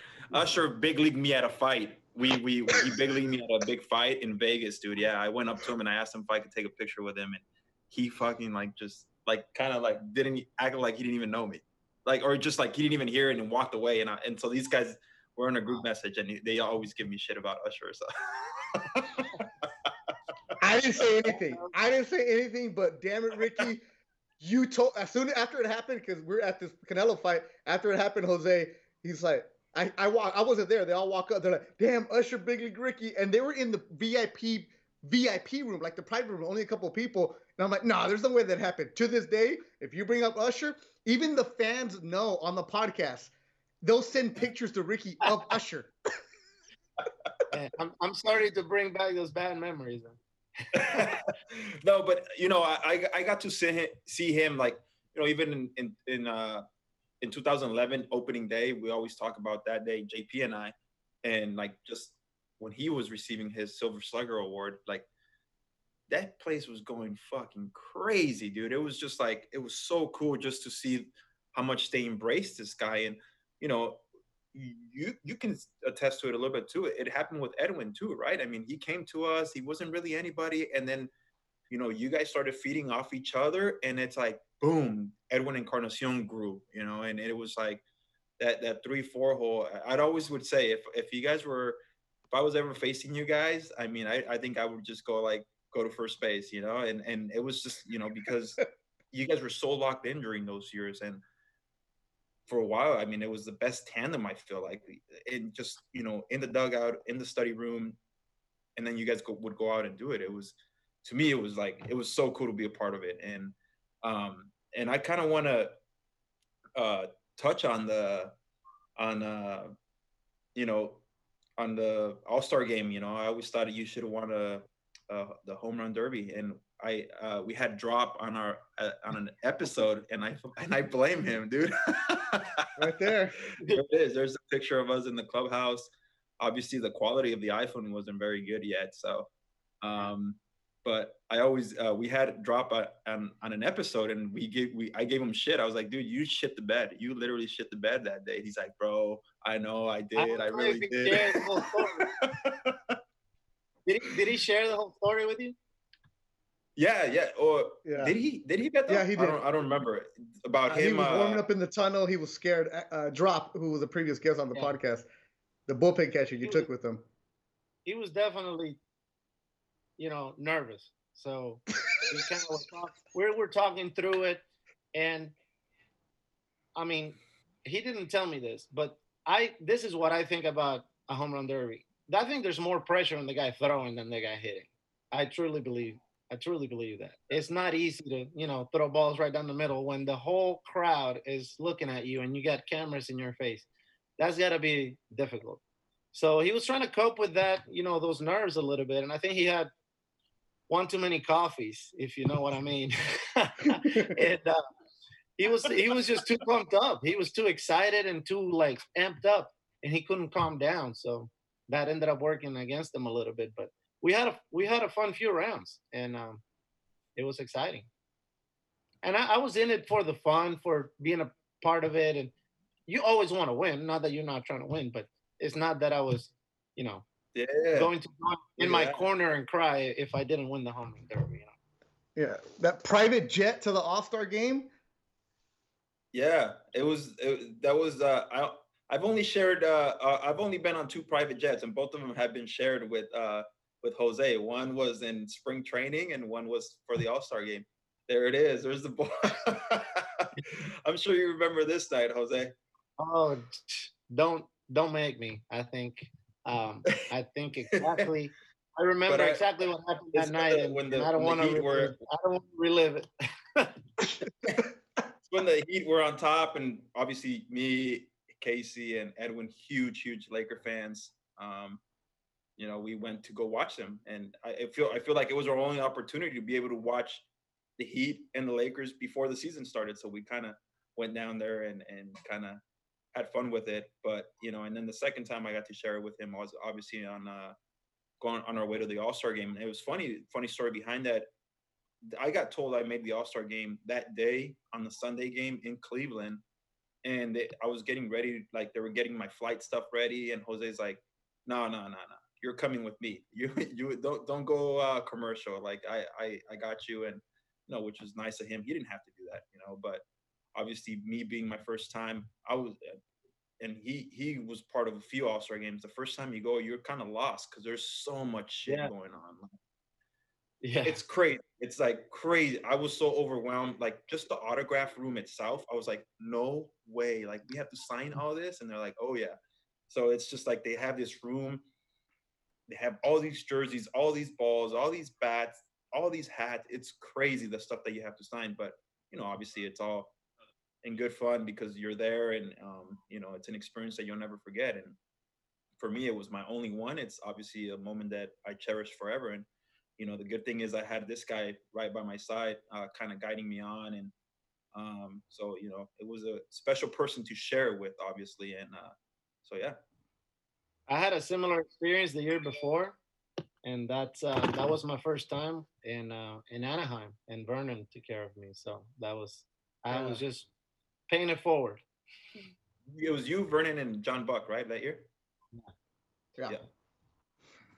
Usher big league me at a fight. We we he big league me at a big fight in Vegas, dude. Yeah, I went up to him and I asked him if I could take a picture with him, and he fucking like just like kind of like didn't act like he didn't even know me, like or just like he didn't even hear it and walked away. And I, and so these guys we're in a group message and they always give me shit about Usher. So I didn't say anything. I didn't say anything, but damn it, Ricky, you told as soon after it happened because we're at this Canelo fight. After it happened, Jose, he's like, I I walk. I wasn't there. They all walk up. They're like, "Damn, Usher, Big League Ricky," and they were in the VIP VIP room, like the private room, only a couple of people. And I'm like, "Nah, there's no way that happened." To this day, if you bring up Usher, even the fans know on the podcast, they'll send pictures to Ricky of Usher. I'm I'm sorry to bring back those bad memories. no, but you know, I I got to see him, see him like you know even in in in uh in 2011 opening day we always talk about that day jp and i and like just when he was receiving his silver slugger award like that place was going fucking crazy dude. It was just like it was so cool just to see how much they embraced this guy. And you know you you can attest to it a little bit too. It happened with edwin too right? I mean he came to us. He wasn't really anybody. And then you know you guys started feeding off each other. And it's like boom, Edwin Encarnacion grew, you know, and it was like that that three four hole. I'd always would say if if you guys were if I was ever facing you guys, I mean, I, I think I would just go like go to first base, you know, and and it was just you know because you guys were so locked in during those years. And for a while i mean it was the best tandem i feel like in just you know in the dugout in the study room and then you guys go, would go out and do it. It was to me it was like it was so cool to be a part of it. And um and I kind of want to uh, touch on the on uh, you know on the All Star game. You know, I always thought you should have won a, uh, the home run derby, and I uh, we had drop on our uh, on an episode, and I and I blame him, dude. right there. there it is. There's a picture of us in the clubhouse. Obviously, the quality of the iPhone wasn't very good yet, so um, but I always uh, we had drop on on an episode and we gave we I gave him shit. I was like, dude, you shit the bed. You literally shit the bed that day. He's like, bro, I know I did. I, I really did. did he did he share the whole story with you? Yeah, yeah. Or yeah. did he did he get that? Yeah, he did. I don't, I don't remember about uh, him. He was uh, warming up in the tunnel. He was scared. Uh, uh Drop, who was a previous guest on the yeah. podcast, the bullpen catcher you he took was, with him. He was definitely you know, nervous. So we kind of talk, we're we're talking through it, and I mean, he didn't tell me this, but I this is what I think about a home run derby. I think there's more pressure on the guy throwing than the guy hitting. I truly believe. I truly believe that it's not easy to you know throw balls right down the middle when the whole crowd is looking at you and you got cameras in your face. That's got to be difficult. So he was trying to cope with that, you know, those nerves a little bit, and I think he had one too many coffees, if you know what I mean. and uh, he was he was just too pumped up. He was too excited and too like amped up, and he couldn't calm down. So that ended up working against him a little bit. But we had a we had a fun few rounds, and um, it was exciting. And I, I was in it for the fun, for being a part of it. And you always want to win. Not that you're not trying to win, but it's not that I was, you know, yeah. going to in yeah. my corner and cry if I didn't win the home run derby. You know? Yeah, that private jet to the All Star game. Yeah, it was. It, that was. Uh, I I've only shared. Uh, uh, I've only been on two private jets, and both of them have been shared with uh, with Jose. One was in spring training, and one was for the All Star game. There it is. There's the ball. I'm sure you remember this night, Jose. Oh, don't don't make me. I think um, I think exactly. I remember I, exactly what happened that night, and, when the, I don't want to. Relive, I don't want to relive it. it's when the Heat were on top, and obviously me, Casey, and Edwin, huge, huge Laker fans. Um, you know, we went to go watch them, and I, I feel I feel like it was our only opportunity to be able to watch the Heat and the Lakers before the season started. So we kind of went down there and and kind of had fun with it. But you know, and then the second time I got to share it with him I was obviously on uh, going on our way to the All Star game. And it was funny, funny story behind that. I got told I made the All Star game that day on the Sunday game in Cleveland, and they, I was getting ready, like they were getting my flight stuff ready, and Jose's like, "No, no, no, no, you're coming with me. You, you don't, don't go uh, commercial. Like I, I, I got you." And you know, which was nice of him. He didn't have to do that, you know, but obviously me being my first time, I was, and he he was part of a few All Star games. The first time you go, you're kind of lost because there's so much shit yeah. going on. yeah, it's crazy. It's like crazy. I was so overwhelmed. Like just the autograph room itself, I was like, no way. Like we have to sign all this, and they're like, oh yeah. So it's just like they have this room. They have all these jerseys, all these balls, all these bats, all these hats. It's crazy the stuff that you have to sign. But you know, obviously, it's all in good fun because you're there, and um, you know, it's an experience that you'll never forget. And for me, it was my only one. It's obviously a moment that I cherish forever. And you know, the good thing is I had this guy right by my side, uh, kind of guiding me on, and um, so you know, it was a special person to share it with, obviously. And uh, so yeah. I had a similar experience the year before, and that's uh, that was my first time in uh, in Anaheim, and Vernon took care of me. So that was I was just paying it forward. It was you, Vernon, and John Buck, right, that year. Yeah. yeah.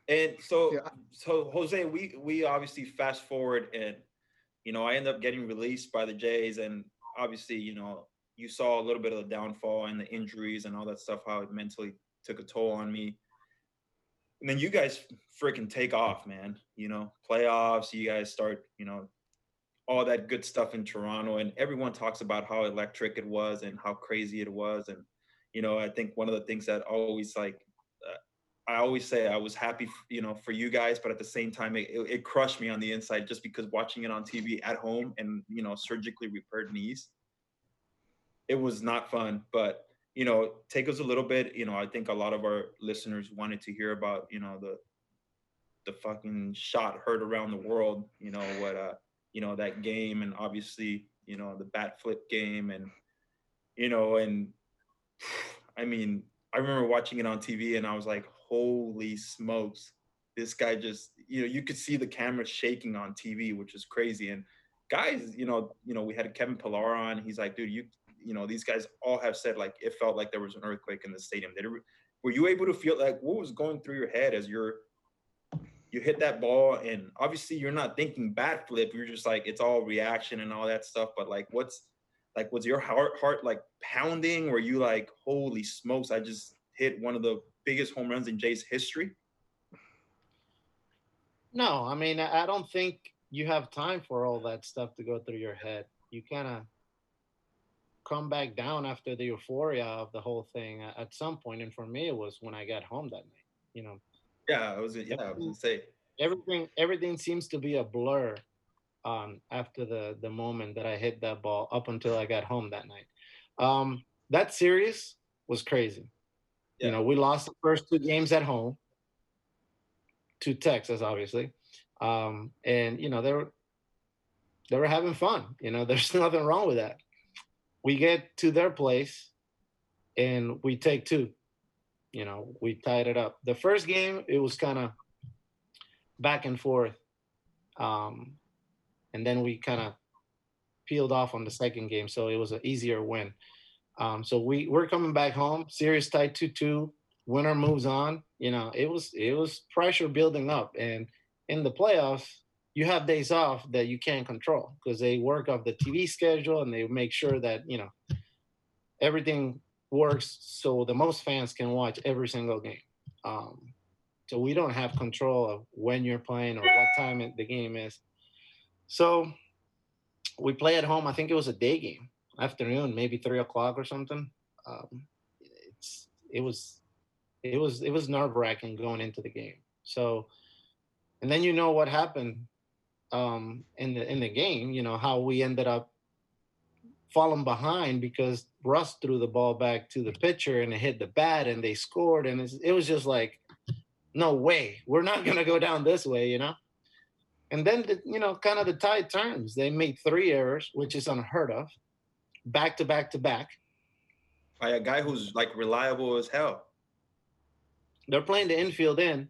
And so, Yeah. so Jose, we we obviously fast forward, and you know, I end up getting released by the Jays, and obviously, you know, you saw a little bit of the downfall and the injuries and all that stuff, how it mentally took a toll on me. And then you guys freaking take off, man. You know, playoffs. You guys start, you know, all that good stuff in Toronto, and everyone talks about how electric it was and how crazy it was. And you know, I think one of the things that always like, uh, I always say I was happy, you know, for you guys, but at the same time, it, it, crushed me on the inside just because watching it on TV at home and you know, surgically repaired knees, it was not fun. But you know, take us a little bit. You know, I think a lot of our listeners wanted to hear about, you know, the the fucking shot heard around the world. You know what, uh, you know that game, and obviously, you know, the bat flip game, and you know, and I mean, I remember watching it on TV, and I was like, holy smokes, this guy just, you know, you could see the camera shaking on TV, which is crazy. And guys, you know, you know, we had Kevin Pillar on. He's like, dude, you you know, these guys all have said like it felt like there was an earthquake in the stadium. Did it, were you able to feel like what was going through your head as you're you hit that ball and obviously you're not thinking bat flip, you're just like it's all reaction and all that stuff. But like what's like was your heart heart like pounding? Were you like, holy smokes, I just hit one of the biggest home runs in Jay's history? No, I mean, I I don't think you have time for all that stuff to go through your head. You kind of come back down after the euphoria of the whole thing uh, at some point. And for me, it was when I got home that night. You know, Yeah, I was yeah, I was gonna say everything everything seems to be a blur um, after the the moment that I hit that ball up until I got home that night. Um, that series was crazy. Yeah. You know, we lost the first two games at home to Texas, obviously, um, and you know they were they were having fun. You know, there's nothing wrong with that. We get to their place, and we take two. You know, we tied it up. The first game, it was kind of back and forth. Um, and then we kind of peeled off on the second game, so it was an easier win. Um, so we we're coming back home, series tied two two. Winner moves on. You know, it was it was pressure building up, and in the playoffs, you have days off that you can't control because they work off the TV schedule and they make sure that you know everything works so the most fans can watch every single game. Um, so we don't have control of when you're playing or what time the game is. So we play at home. I think it was a day game, afternoon, maybe three o'clock or something. Um, it's it was it was it was nerve wracking going into the game. So, and then you know what happened um, in the in the game. You know how we ended up falling behind because Russ threw the ball back to the pitcher and it hit the bat and they scored. And it's, it was just like no way. We're not going to go down this way you know? And then the, you know kind of the tide turns. They made three errors which is unheard of. Back to back to back. By a guy who's like reliable as hell. they're playing the infield in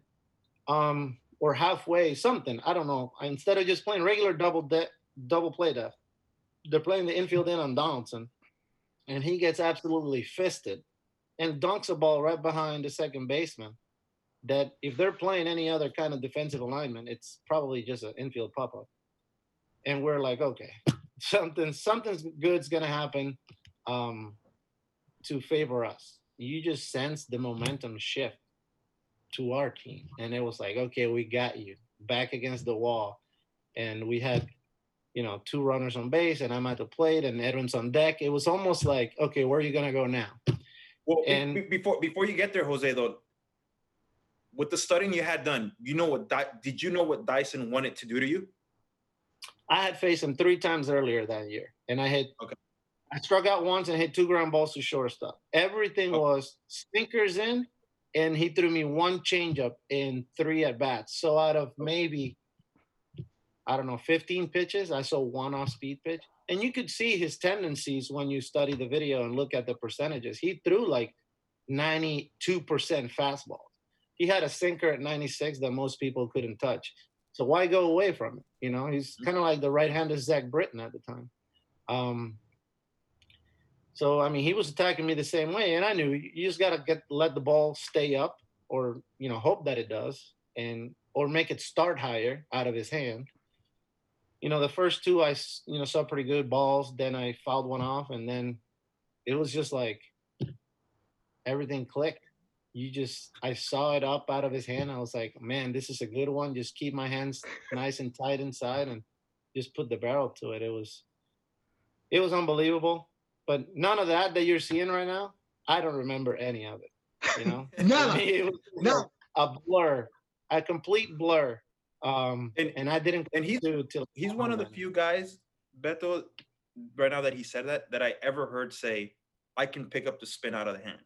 um or halfway something. I don't know. Instead of just playing regular double de- double play depth they're playing the infield in on donaldson and he gets absolutely fisted and dunks a ball right behind the second baseman that if they're playing any other kind of defensive alignment it's probably just an infield pop-up and we're like okay something something's good's gonna happen um to favor us you just sense the momentum shift to our team. And it was like, okay, we got you back against the wall. And we had, you know, two runners on base and I'm at the plate and Edwin's on deck. It was almost like, okay, where are you going to go now? Well, and before before you get there, Jose, though, with the studying you had done, you know what? Did you know what Dyson wanted to do to you? I had faced him three times earlier that year, and I had okay. I struck out once and hit two ground balls to shortstop. Everything okay. was sinkers in, and he threw me one changeup in three at bats. So out of maybe I don't know 15 pitches, I saw one off speed pitch, and you could see his tendencies when you study the video and look at the percentages. He threw like 92% fastballs. He had a sinker at 96 that most people couldn't touch. So why go away from it? You know, he's mm-hmm. kind of like the right-handed Zach Britton at the time. Um, so I mean, he was attacking me the same way, and I knew you just gotta get let the ball stay up, or you know, hope that it does, and or make it start higher out of his hand. You know, the first two I you know saw pretty good balls. Then I fouled one off, and then it was just like everything clicked you just I saw it up out of his hand. I was like, man, this is a good one. Just keep my hands nice and tight inside and just put the barrel to it. It was it was unbelievable. But none of that that you're seeing right now, I don't remember any of it. You know? no, it was no. a blur, a complete blur. Um and, and I didn't and he's he's one of the few guys, Beto, right now that he said that, that I ever heard say, I can pick up the spin out of the hand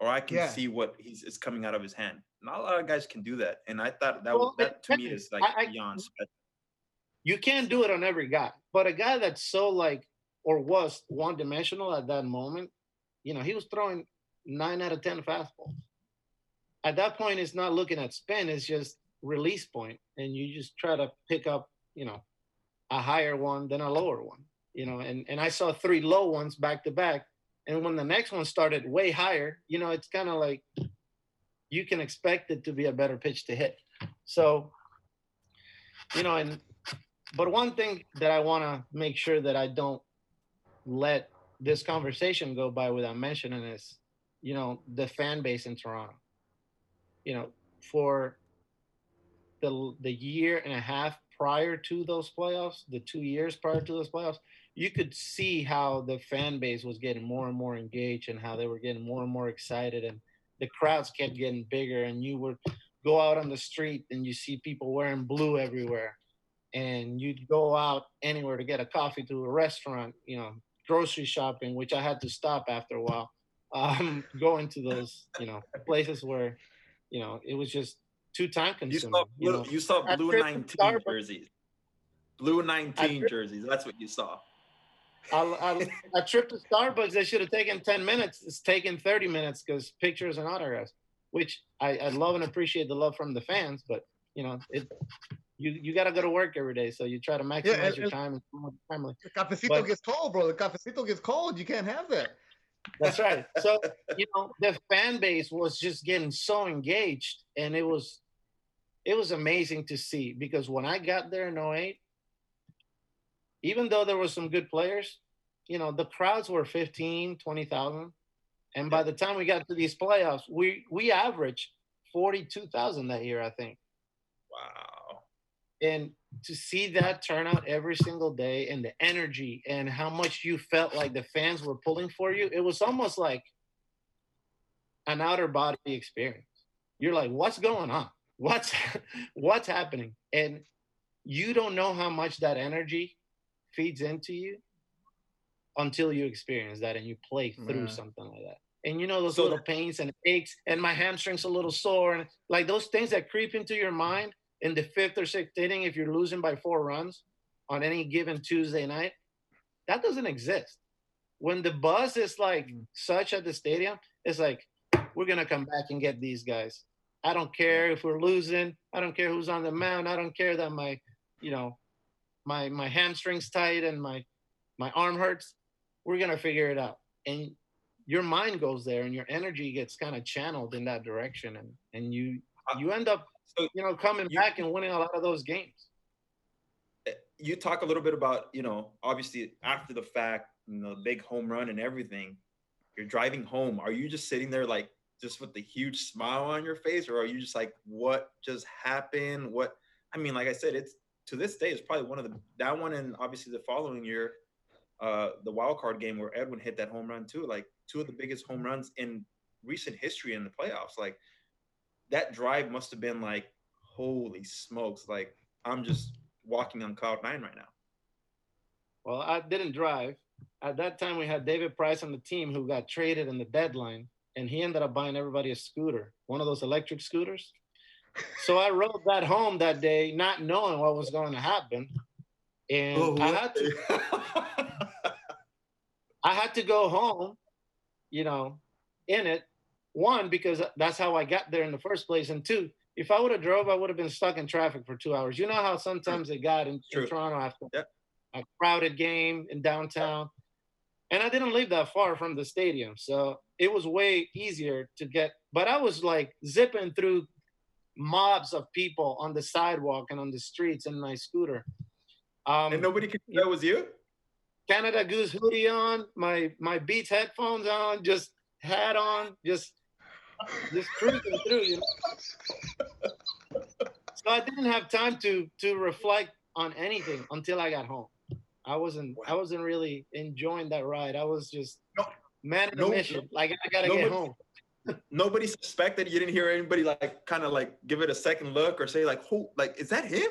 or I can yeah. see what he's is coming out of his hand. Not a lot of guys can do that, and I thought that well, that to me is like I, beyond. I, you can't do it on every guy, but a guy that's so like or was one dimensional at that moment, you know, he was throwing nine out of ten fastballs. At that point, it's not looking at spin; it's just release point, and you just try to pick up, you know, a higher one than a lower one. You know, and and I saw three low ones back to back and when the next one started way higher, you know, it's kind of like you can expect it to be a better pitch to hit. So, you know, and but one thing that I want to make sure that I don't let this conversation go by without mentioning is, you know, the fan base in Toronto. You know, for the the year and a half prior to those playoffs, the two years prior to those playoffs, you could see how the fan base was getting more and more engaged and how they were getting more and more excited and the crowds kept getting bigger and you would go out on the street and you see people wearing blue everywhere. And you'd go out anywhere to get a coffee to a restaurant you know grocery shopping which i had to stop after a while um, going to those you know places where you know it was just too time consuming you saw, you, know, you saw blue 19 jerseys blue 19 jerseys that's what you saw I'll, a trip to Starbucks that should have taken 10 minutes It's taken 30 minutes because pictures and autographs, which I, I love and appreciate the love from the fans, but you know, it you you got to go to work every day, so you try to maximize yeah, and, your time and family. The cafecito but, gets cold, bro. The cafecito gets cold. You can't have that. That's right. So you know, the fan base was just getting so engaged, and it was it was amazing to see because when I got there in 08, even though there were some good players, you know, the crowds were 15, 20,000. And by the time we got to these playoffs, we we averaged 42,000 that year, I think. Wow. And to see that turnout every single day and the energy and how much you felt like the fans were pulling for you, it was almost like an outer body experience. You're like, what's going on? What's what's happening? And you don't know how much that energy feeds into you until you experience that and you play through yeah. something like that. And you know those so, little pains and aches, and my hamstring's a little sore, and like those things that creep into your mind in the fifth or sixth inning if you're losing by four runs on any given Tuesday night, that doesn't exist. When the buzz is like mm. such at the stadium, it's like we're gonna come back and get these guys. I don't care if we're losing. I don't care who's on the mound. I don't care that my, you know, my my hamstrings tight and my my arm hurts we're gonna figure it out and your mind goes there and your energy gets kind of channeled in that direction and and you uh, you end up you know coming back and winning a lot of those games eh, you talk a little bit about you know obviously after the fact you know big home run and everything you're driving home are you just sitting there like just with the huge smile on your face or are you just like what just happened what i mean like i said it's to this day is probably one of the that one and obviously the following year, uh, the wild card game where Edwin hit that home run too. Like two of the biggest home runs in recent history in the playoffs. Like that drive must have been like, holy smokes! Like I'm just walking on cloud nine right now. Well, I didn't drive. At that time, we had David Price on the team who got traded in the deadline, and he ended up buying everybody a scooter, one of those electric scooters. So I rode that home that day, not knowing what was going to happen, and Oh, I had to. I had to go home, you know, in it. One, because that's how I got there in the first place, and two, if I would have drove, I would have been stuck in traffic for two hours. You know how sometimes it got in, in Toronto after Yep. a crowded game in downtown, and I didn't live that far from the stadium, so it was way easier to get. But I was like zipping through mobs of people on the sidewalk and on the streets in my scooter. Um, and nobody could that was you. Canada Goose hoodie on, my my Beats headphones on, just hat on, just just cruising through. You know? So I didn't have time to to reflect on anything until I got home. I wasn't I wasn't really enjoying that ride. I was just No- man no- mission. Like I gotta get nobody- home. Nobody suspected. You didn't hear anybody like kind of like give it a second look or say like, who like is that him?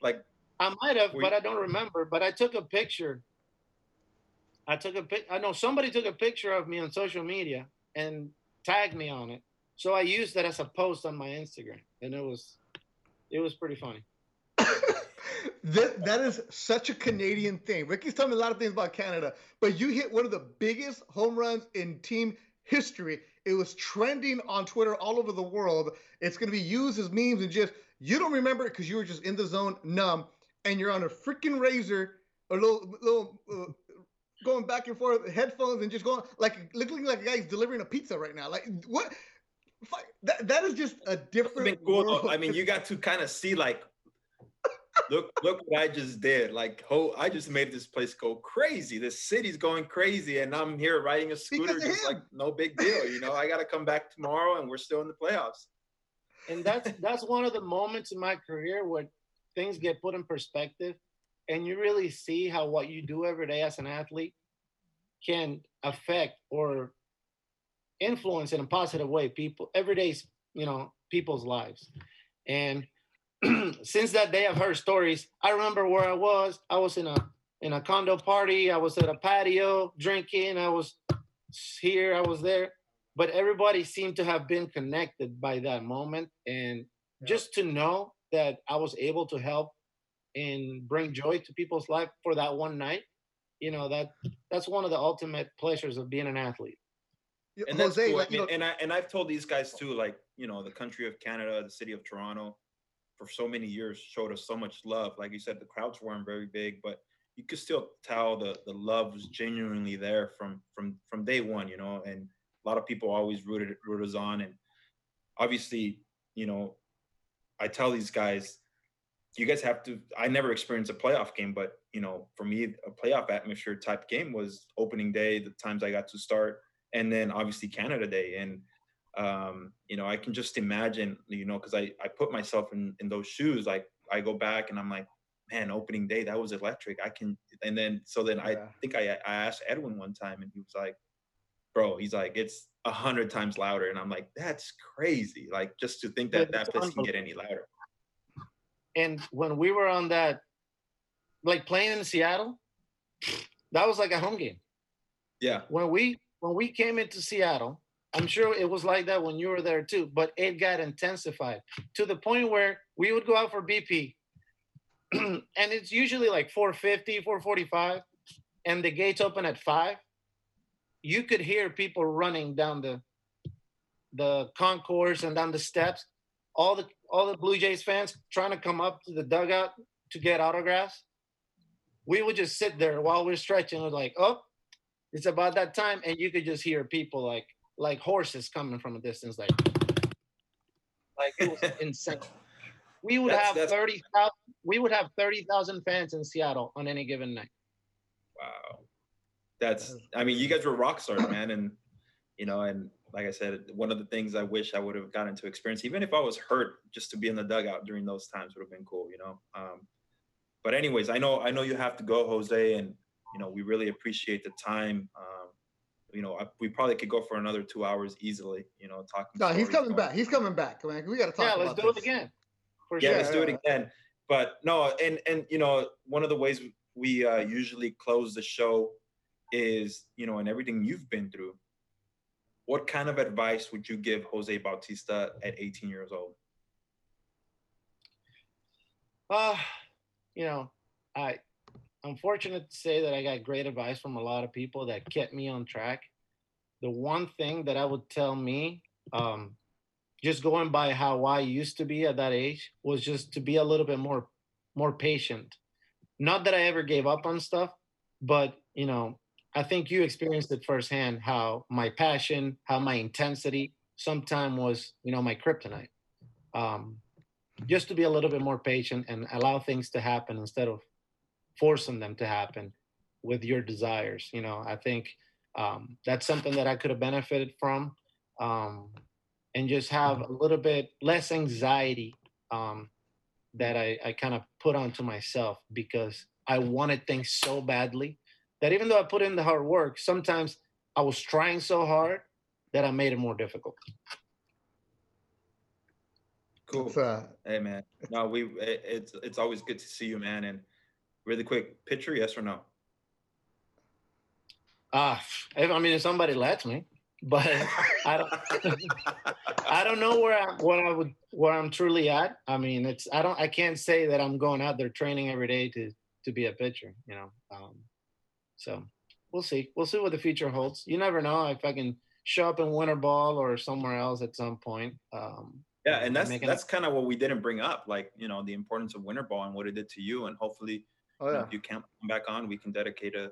Like I might have, but I don't remember. But I took a picture. I took a pic. I know somebody took a picture of me on social media and tagged me on it. So I used that as a post on my Instagram, and it was, it was pretty funny. That, that is such a Canadian thing. Ricky's telling me a lot of things about Canada, but you hit one of the biggest home runs in team history. It was trending on Twitter all over the world. It's going to be used as memes and just, you don't remember it because you were just in the zone, numb, and you're on a freaking razor, a little, little, uh, going back and forth, headphones, and just going like looking like a guy's delivering a pizza right now. Like what? That, that is just a different cool. I mean, you got to kind of see like, look, look what I just did. Like, oh, I just made this place go crazy. This city's going crazy, and I'm here riding a scooter, of just like no big deal. You know, I got to come back tomorrow, and we're still in the playoffs. And that's that's one of the moments in my career where things get put in perspective, and you really see how what you do every day as an athlete can affect or influence in a positive way people everyday's you know people's lives and since that day i've heard stories. I remember where i was. I was in a in a condo party. I was at a patio drinking. I was here. I was there. But everybody seemed to have been connected by that moment. And just to know that i was able to help and bring joy to people's life for that one night you know that that's one of the ultimate pleasures of being an athlete. And that's Jose, cool. like, I mean, know, and I and I've told these guys too, like you know, the country of Canada, the city of Toronto, for so many years showed us so much love. Like you said, the crowds weren't very big, but you could still tell the the love was genuinely there from from from day one. You know, and a lot of people always rooted rooted us on, and obviously, you know, I tell these guys, you guys have to. I never experienced a playoff game, but you know, for me, a playoff atmosphere type game was opening day. The times I got to start and then obviously Canada Day. And um, you know, I can just imagine, you know, because I I put myself in in those shoes. Like I go back and I'm like, man, opening day that was electric. I can, and then so then I think I I asked Edwin one time, and he was like, bro, he's like, it's a hundred times louder, and I'm like, that's crazy. Like just to think that Yeah, that place can get any louder. and when we were on that like playing in seattle that was like a home game Yeah, when we when we came into seattle i'm sure it was like that when you were there too but it got intensified to the point where we would go out for bp and it's usually like 450 445 and the gates open at 5 you could hear people running down the the concourse and down the steps. All the all the blue jays fans trying to come up to the dugout to get autographs. We would just sit there while we're stretching we're like oh it's about that time and you could just hear people like like horses coming from a distance like like it was insane we would That's- have that's- 30,000 we would have 30,000 fans in Seattle on any given night wow. That's I mean, you guys were rock stars, man, and you know, and like I said, one of the things I wish I would have gotten to experience, even if I was hurt, just to be in the dugout during those times would have been cool, you know. Um, but anyways, I know I know you have to go, Jose, and you know we really appreciate the time. Um, you know, I, we probably could go for another two hours easily. You know, talking. No, he's coming going- back. He's coming back. Man, we got to talk. Yeah, let's about do it again. For yeah, sure. let's do it again. But no, and and you know, one of the ways we uh, usually close the show is, you know, and everything you've been through. What kind of advice would you give Jose Bautista at 18 years old? Uh, you know, I I'm fortunate to say that I got great advice from a lot of people that kept me on track. The one thing that I would tell me, um, just going by how I used to be at that age, was just to be a little bit more more patient. Not that I ever gave up on stuff, but you know, I think you experienced it firsthand how my passion, how my intensity sometime was, you know, my kryptonite. Um, just to be a little bit more patient and allow things to happen instead of forcing them to happen with your desires. You know, I think um, that's something that I could have benefited from um, and just have a little bit less anxiety um, that I, I kind of put onto myself because I wanted things so badly that even though I put in the hard work, sometimes I was trying so hard that I made it more difficult. Cool. It's, Hey man, no, we it, it's it's always good to see you, man. And really quick, pitcher, yes or no? Ah, if, I mean, if somebody lets me, but I don't. I don't know where I what I would where I'm truly at. I mean, it's I don't I can't say that I'm going out there training every day to to be a pitcher. You know, um, so we'll see. We'll see what the future holds. You never know if I can show up in winter ball or somewhere else at some point. Um, Yeah, and that's that's kind of what we didn't bring up, like you know, the importance of winter ball and what it did to you, and hopefully, oh yeah. if you can't come back on, we can dedicate a,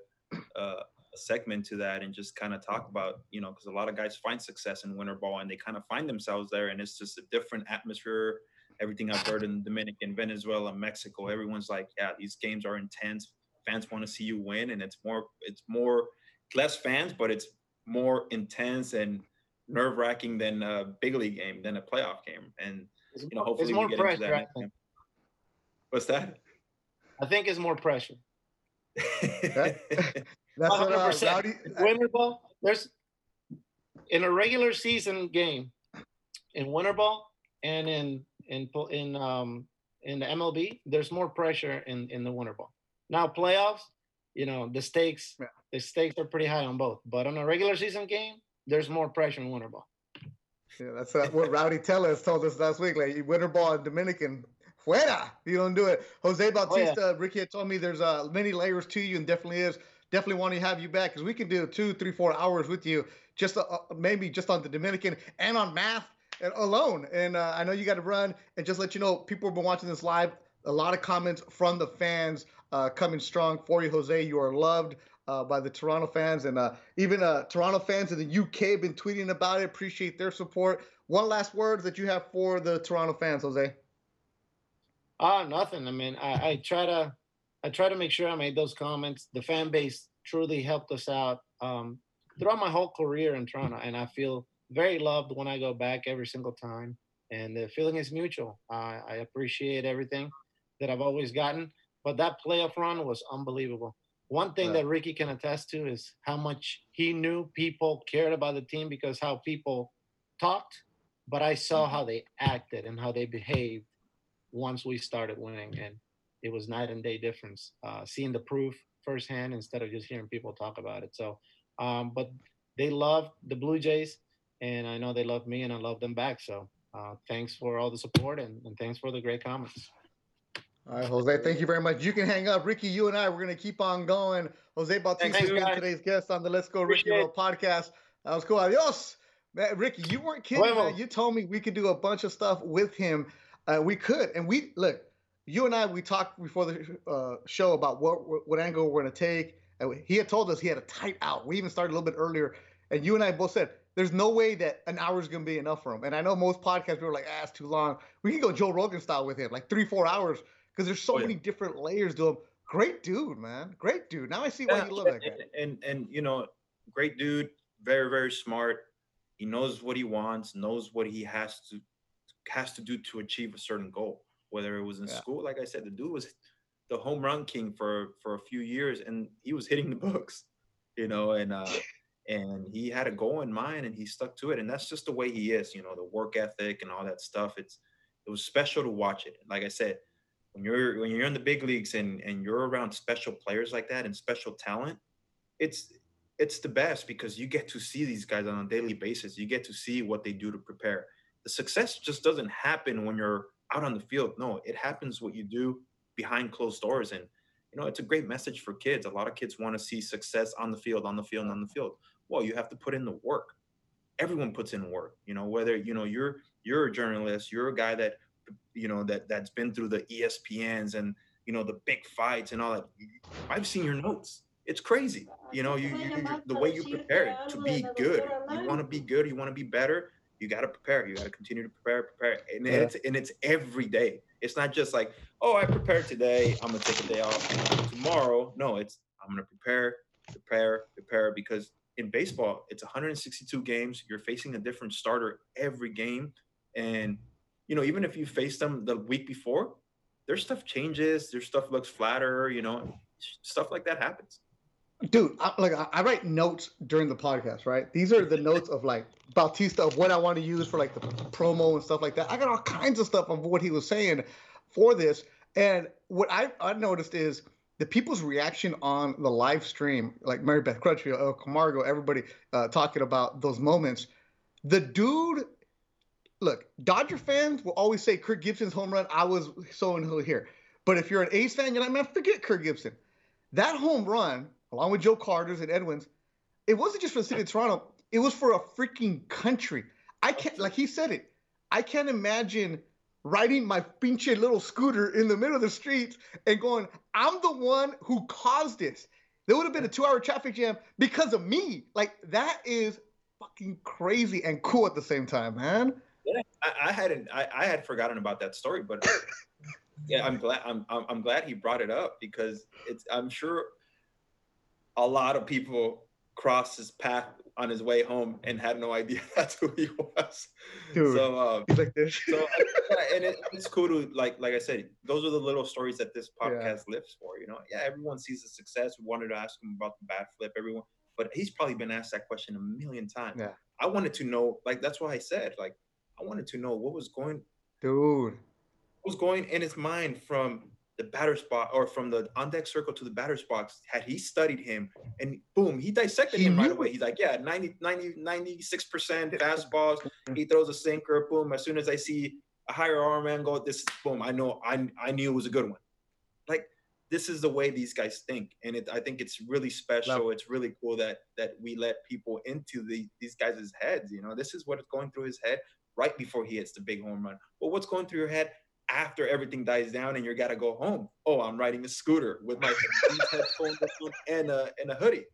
a, a segment to that and just kind of talk about, you know, because a lot of guys find success in winter ball and they kind of find themselves there, and it's just a different atmosphere. Everything I've heard in Dominican, Venezuela, Mexico, everyone's like, yeah, these games are intense. Fans want to see you win, and it's more, it's more, less fans, but it's more intense and nerve wracking than a big league game, than a playoff game, and you know, hopefully we get into that. What's that? I think it's more pressure. That's what uh, 100%. Rowdy. winter ball there's in a regular season game in winter ball and in in in um in the MLB there's more pressure in in the winter ball now playoffs you know the stakes Yeah. the stakes are pretty high on both but on a regular season game there's more pressure in winter ball Yeah, that's uh, what Rowdy Tellez told us last week. Like winter ball in Dominican, fuera. You don't do it. Jose Bautista, Ricky had told me there's uh, many layers to you, and definitely is. Definitely want to have you back because we can do two, three, four hours with you, just uh, maybe just on the Dominican and on math and alone. And uh, I know you got to run. And just let you know, people have been watching this live. A lot of comments from the fans uh, coming strong for you, Jose. You are loved uh, by the Toronto fans, and uh, even uh, Toronto fans in the UK have been tweeting about it. Appreciate their support. One last word that you have for the Toronto fans, Jose. Ah, nothing. I mean, I, I try to, I try to make sure I made those comments. The fan base truly helped us out um, throughout my whole career in Toronto, and I feel very loved when I go back every single time. And the feeling is mutual. I I appreciate everything that I've always gotten, but that playoff run was unbelievable. One thing that Ricky can attest to is how much he knew people cared about the team because how people talked, but I saw how they acted and how they behaved once we started winning and it was night and day difference uh, seeing the proof firsthand instead of just hearing people talk about it so um, but they love the blue jays and i know they love me and i love them back so uh, thanks for all the support and, and thanks for the great comments All right, Jose, thank you very much. You can hang up. Ricky, you and I, we're going to keep on going. Jose Bautista Thanks, has today's guest on the Let's Go Ricky Appreciate Row podcast. That was cool. Adios. Man, Ricky, you weren't kidding, Huevo. man. You told me we could do a bunch of stuff with him. Uh, we could. And we, look, you and I, we talked before the uh, show about what, what, angle we're going to take. And he had told us he had a tight out. We even started a little bit earlier. And you and I both said, there's no way that an hour is going to be enough for him. And I know most podcasts, we were like, ah, it's too long. We can go Joe Rogan style with him, like three, four hours because there's so Oh, yeah. many different layers to him. Great dude, man. Great dude. Now I see why Yeah, you love that guy. and, and and you know, great dude, very very smart. He knows what he wants, knows what he has to has to do to achieve a certain goal. Whether it was in Yeah. school, like I said, the dude was the home run king for for a few years, and he was hitting the books, you know. And uh, and he had a goal in mind and he stuck to it and that's just the way he is you know the work ethic and all that stuff it's it was special to watch it like i said when you're when you're in the big leagues and and you're around special players like that and special talent it's it's the best because you get to see these guys on a daily basis you get to see what they do to prepare the success just doesn't happen when you're out on the field. No it happens what you do behind closed doors. And you know it's a great message for kids. A lot of kids want to see success on the field on the field on the field. Well you have to put in the work. Everyone puts in work you know whether you know you're you're a journalist you're a guy that you know that that's been through the espns and you know the big fights and all that. I've seen your notes. It's crazy. You know you, you, the way you prepare to be good. You want to be good you want to be better you got to prepare you got to continue to prepare prepare and, yeah. it's and it's every day it's not just like oh i prepared today i'm gonna take a day off tomorrow no it's i'm gonna prepare prepare prepare because in baseball, it's 162 games. You're facing a different starter every game. And, you know, even if you face them the week before, their stuff changes, their stuff looks flatter, you know, stuff like that happens. Dude, I, like I write notes during the podcast, right? These are the notes of like Bautista of what I want to use for like the promo and stuff like that. I got all kinds of stuff of what he was saying for this. And what I, I noticed is the people's reaction on the live stream, like Mary Beth Crutchfield, El Camargo, everybody uh, talking about those moments. The dude, look, Dodger fans will always say Kirk Gibson's home run. I was so and here. But if you're an A's fan, you're like, man, forget Kirk Gibson. That home run, along with Joe Carter's and Edwin's, it wasn't just for the city of Toronto. It was for a freaking country. I can't, like he said it. I can't imagine riding my pinche little scooter in the middle of the streets and going, I'm the one who caused this. There would have been a two hour traffic jam because of me. Like, that is fucking crazy and cool at the same time, man. Yeah, I, I hadn't, I, I, had forgotten about that story, but yeah, I'm glad, I'm, I'm, I'm glad he brought it up because it's, I'm sure a lot of people crossed his path on his way home and had no idea that's who he was. Dude, so um, he's like this. so and it, it's cool to like like I said, those are the little stories that this podcast yeah. lives for. You know, yeah, everyone sees the success. We wanted to ask him about the bat flip. Everyone, but he's probably been asked that question a million times. Yeah, I wanted to know. Like that's why I said like I wanted to know what was going. Dude, what was going in his mind from the batter's box or from the on deck circle to the batter's box had he studied him and boom he dissected he him right away. He's like yeah 90 90 96% fastballs. He throws a sinker boom. As soon as i see a higher arm angle this boom i know i, I knew it was a good one. Like this is the way these guys think and it, i think it's really special. It's really cool that that we let people into the these guys' heads you know? This is what's going through his head right before he hits the big home run. Well what's going through your head after everything dies down and you got to go home. Oh, I'm riding a scooter with my headphones and a and a hoodie,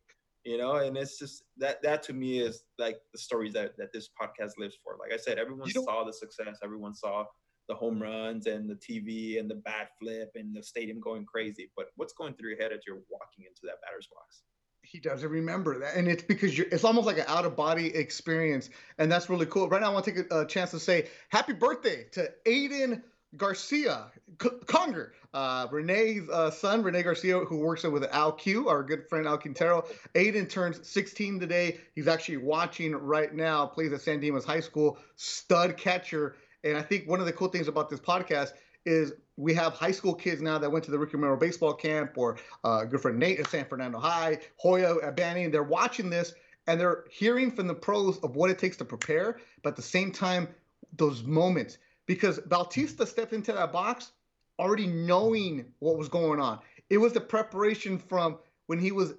you know. And it's just that that to me is like the stories that that this podcast lives for. Like I said, everyone you saw the success, everyone saw the home runs and the TV and the bat flip and the stadium going crazy. But what's going through your head as you're walking into that batter's box? he doesn't remember that and it's because you're it's almost like an out of body experience and that's really cool right now i want to take a, a chance to say happy birthday to aiden Garcia, C- Conger, uh, Renee's uh, son, Renee Garcia, who works with Al Q, our good friend Al Quintero. Aiden turns 16 today. He's actually watching right now, plays at San Dimas High School, stud catcher. And I think one of the cool things about this podcast is we have high school kids now that went to the Ricky Romero baseball camp or uh, good friend Nate at San Fernando High, Hoya at Banning. They're watching this and they're hearing from the pros of what it takes to prepare, but at the same time, those moments because Bautista stepped into that box already knowing what was going on. It was the preparation from when he was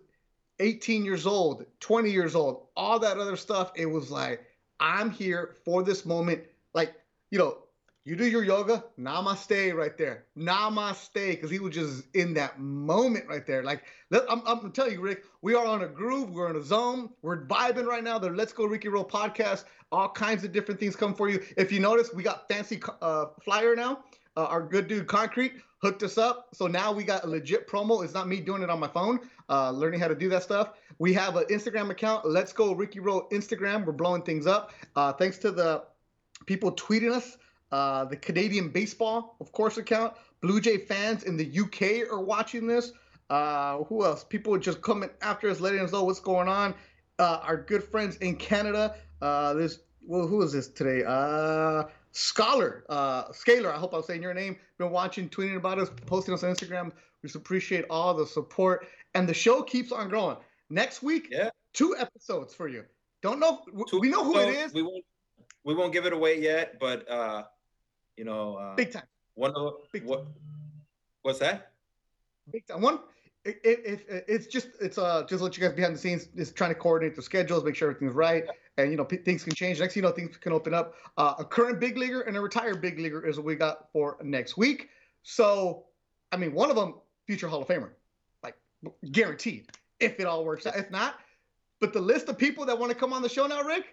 18 years old, 20 years old, all that other stuff. It was like, I'm here for this moment. Like, you know, you do your yoga, namaste right there. Namaste, because he was just in that moment right there. Like, I'm, I'm going to tell you, Rick, we are on a groove. We're in a zone. We're vibing right now. The Let's Go Ricky Row podcast. All kinds of different things come for you. If you notice, we got fancy uh, flyer now. Uh, our good dude Concrete hooked us up. So now we got a legit promo. It's not me doing it on my phone, uh, learning how to do that stuff. We have an Instagram account. Let's go Ricky Row Instagram. We're blowing things up. Uh, thanks to the people tweeting us uh, the Canadian Baseball, of course, account. Blue Jay fans in the UK are watching this. Uh, who else? People are just coming after us, letting us know what's going on. uh, our good friends in Canada. Uh, this well, who is this today? Uh, Scholar, uh, Scalar. I hope I'm saying your name. Been watching, tweeting about us, posting us on Instagram. We just appreciate all the support, and the show keeps on growing. Next week, Yeah. two episodes for you. Don't know. Two we know who it is. We won't we won't give it away yet, but uh, you know, uh, Big time. one of Big what what's that? Big time. One. It, it, it, it's just it's uh just let you guys behind the scenes is trying to coordinate the schedules, make sure everything's right, and you know p- things can change. Next, you know, things can open up. Uh, a current big leaguer and a retired big leaguer is what we got for next week. So, I mean, one of them future Hall of Famer, like guaranteed. If it all works out, if not, but the list of people that want to come on the show now, Rick,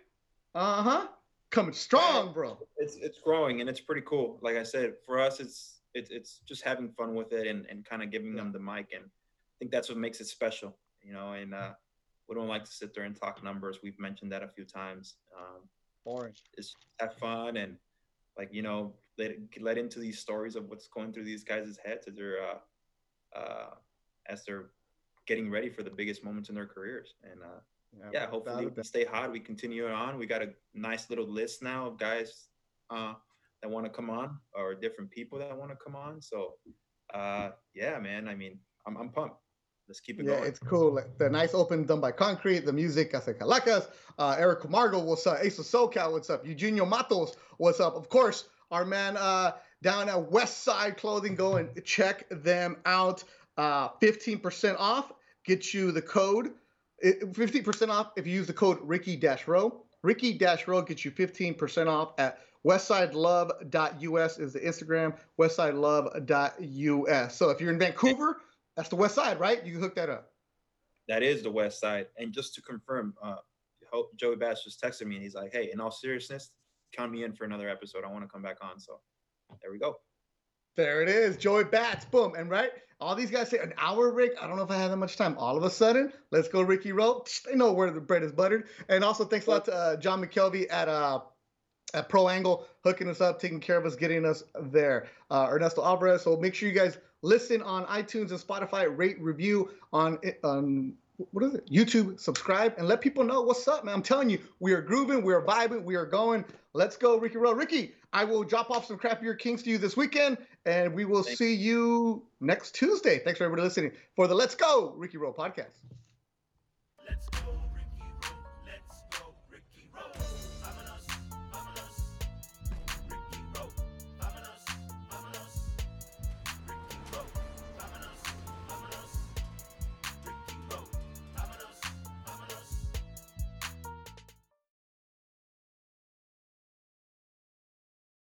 uh huh, coming strong, bro. It's it's growing and it's pretty cool. Like I said, for us, it's it's it's just having fun with it and and kind of giving them the mic, and I think that's what makes it special, you know. And uh, we don't like to sit there and talk numbers. We've mentioned that a few times. Um, Orange. is have fun and like you know let let into these stories of what's going through these guys' heads as they're uh, uh, as they're getting ready for the biggest moments in their careers. And uh, yeah, hopefully we stay hot. We continue it on. We got a nice little list now of guys uh, that want to come on or different people that want to come on. So uh, yeah, man. I mean, I'm, I'm pumped. Let's keep it yeah, going. it's cool. Like, the nice open done by Concrete, the music, Casa Calacas, uh, Eric Camargo, what's up? Ace of SoCal, what's up? Eugenio Matos, what's up? Of course, our man uh, down at West Side Clothing, go and check them out. Uh, 15% off, get you the code. It, 50% off if you use the code Ricky Row. Ricky Row gets you 15% off at westsidelove.us is the Instagram, westsidelove.us. So if you're in Vancouver, that's the west side, right? You can hook that up. That is the West Side. And just to confirm, uh, Joey Bats just texted me and he's like, "Hey, in all seriousness, count me in for another episode. I want to come back on." So there we go. There it is, Joey Bats, boom, and right. All these guys say an hour, Rick. I don't know if I have that much time. All of a sudden, let's go, Ricky Row. They know where the bread is buttered. And also, thanks a lot to uh, John McKelvey at uh, at Pro Angle hooking us up, taking care of us, getting us there. Uh, Ernesto Alvarez. So make sure you guys listen on iTunes and Spotify, rate, review on on what is it? YouTube, subscribe, and let people know what's up, man. I'm telling you, we are grooving, we are vibing, we are going. Let's go, Ricky Row. Ricky, I will drop off some crappier kings to you this weekend, and we will Thank see you next Tuesday. Thanks for everybody listening for the Let's Go Ricky Row podcast. Let's go.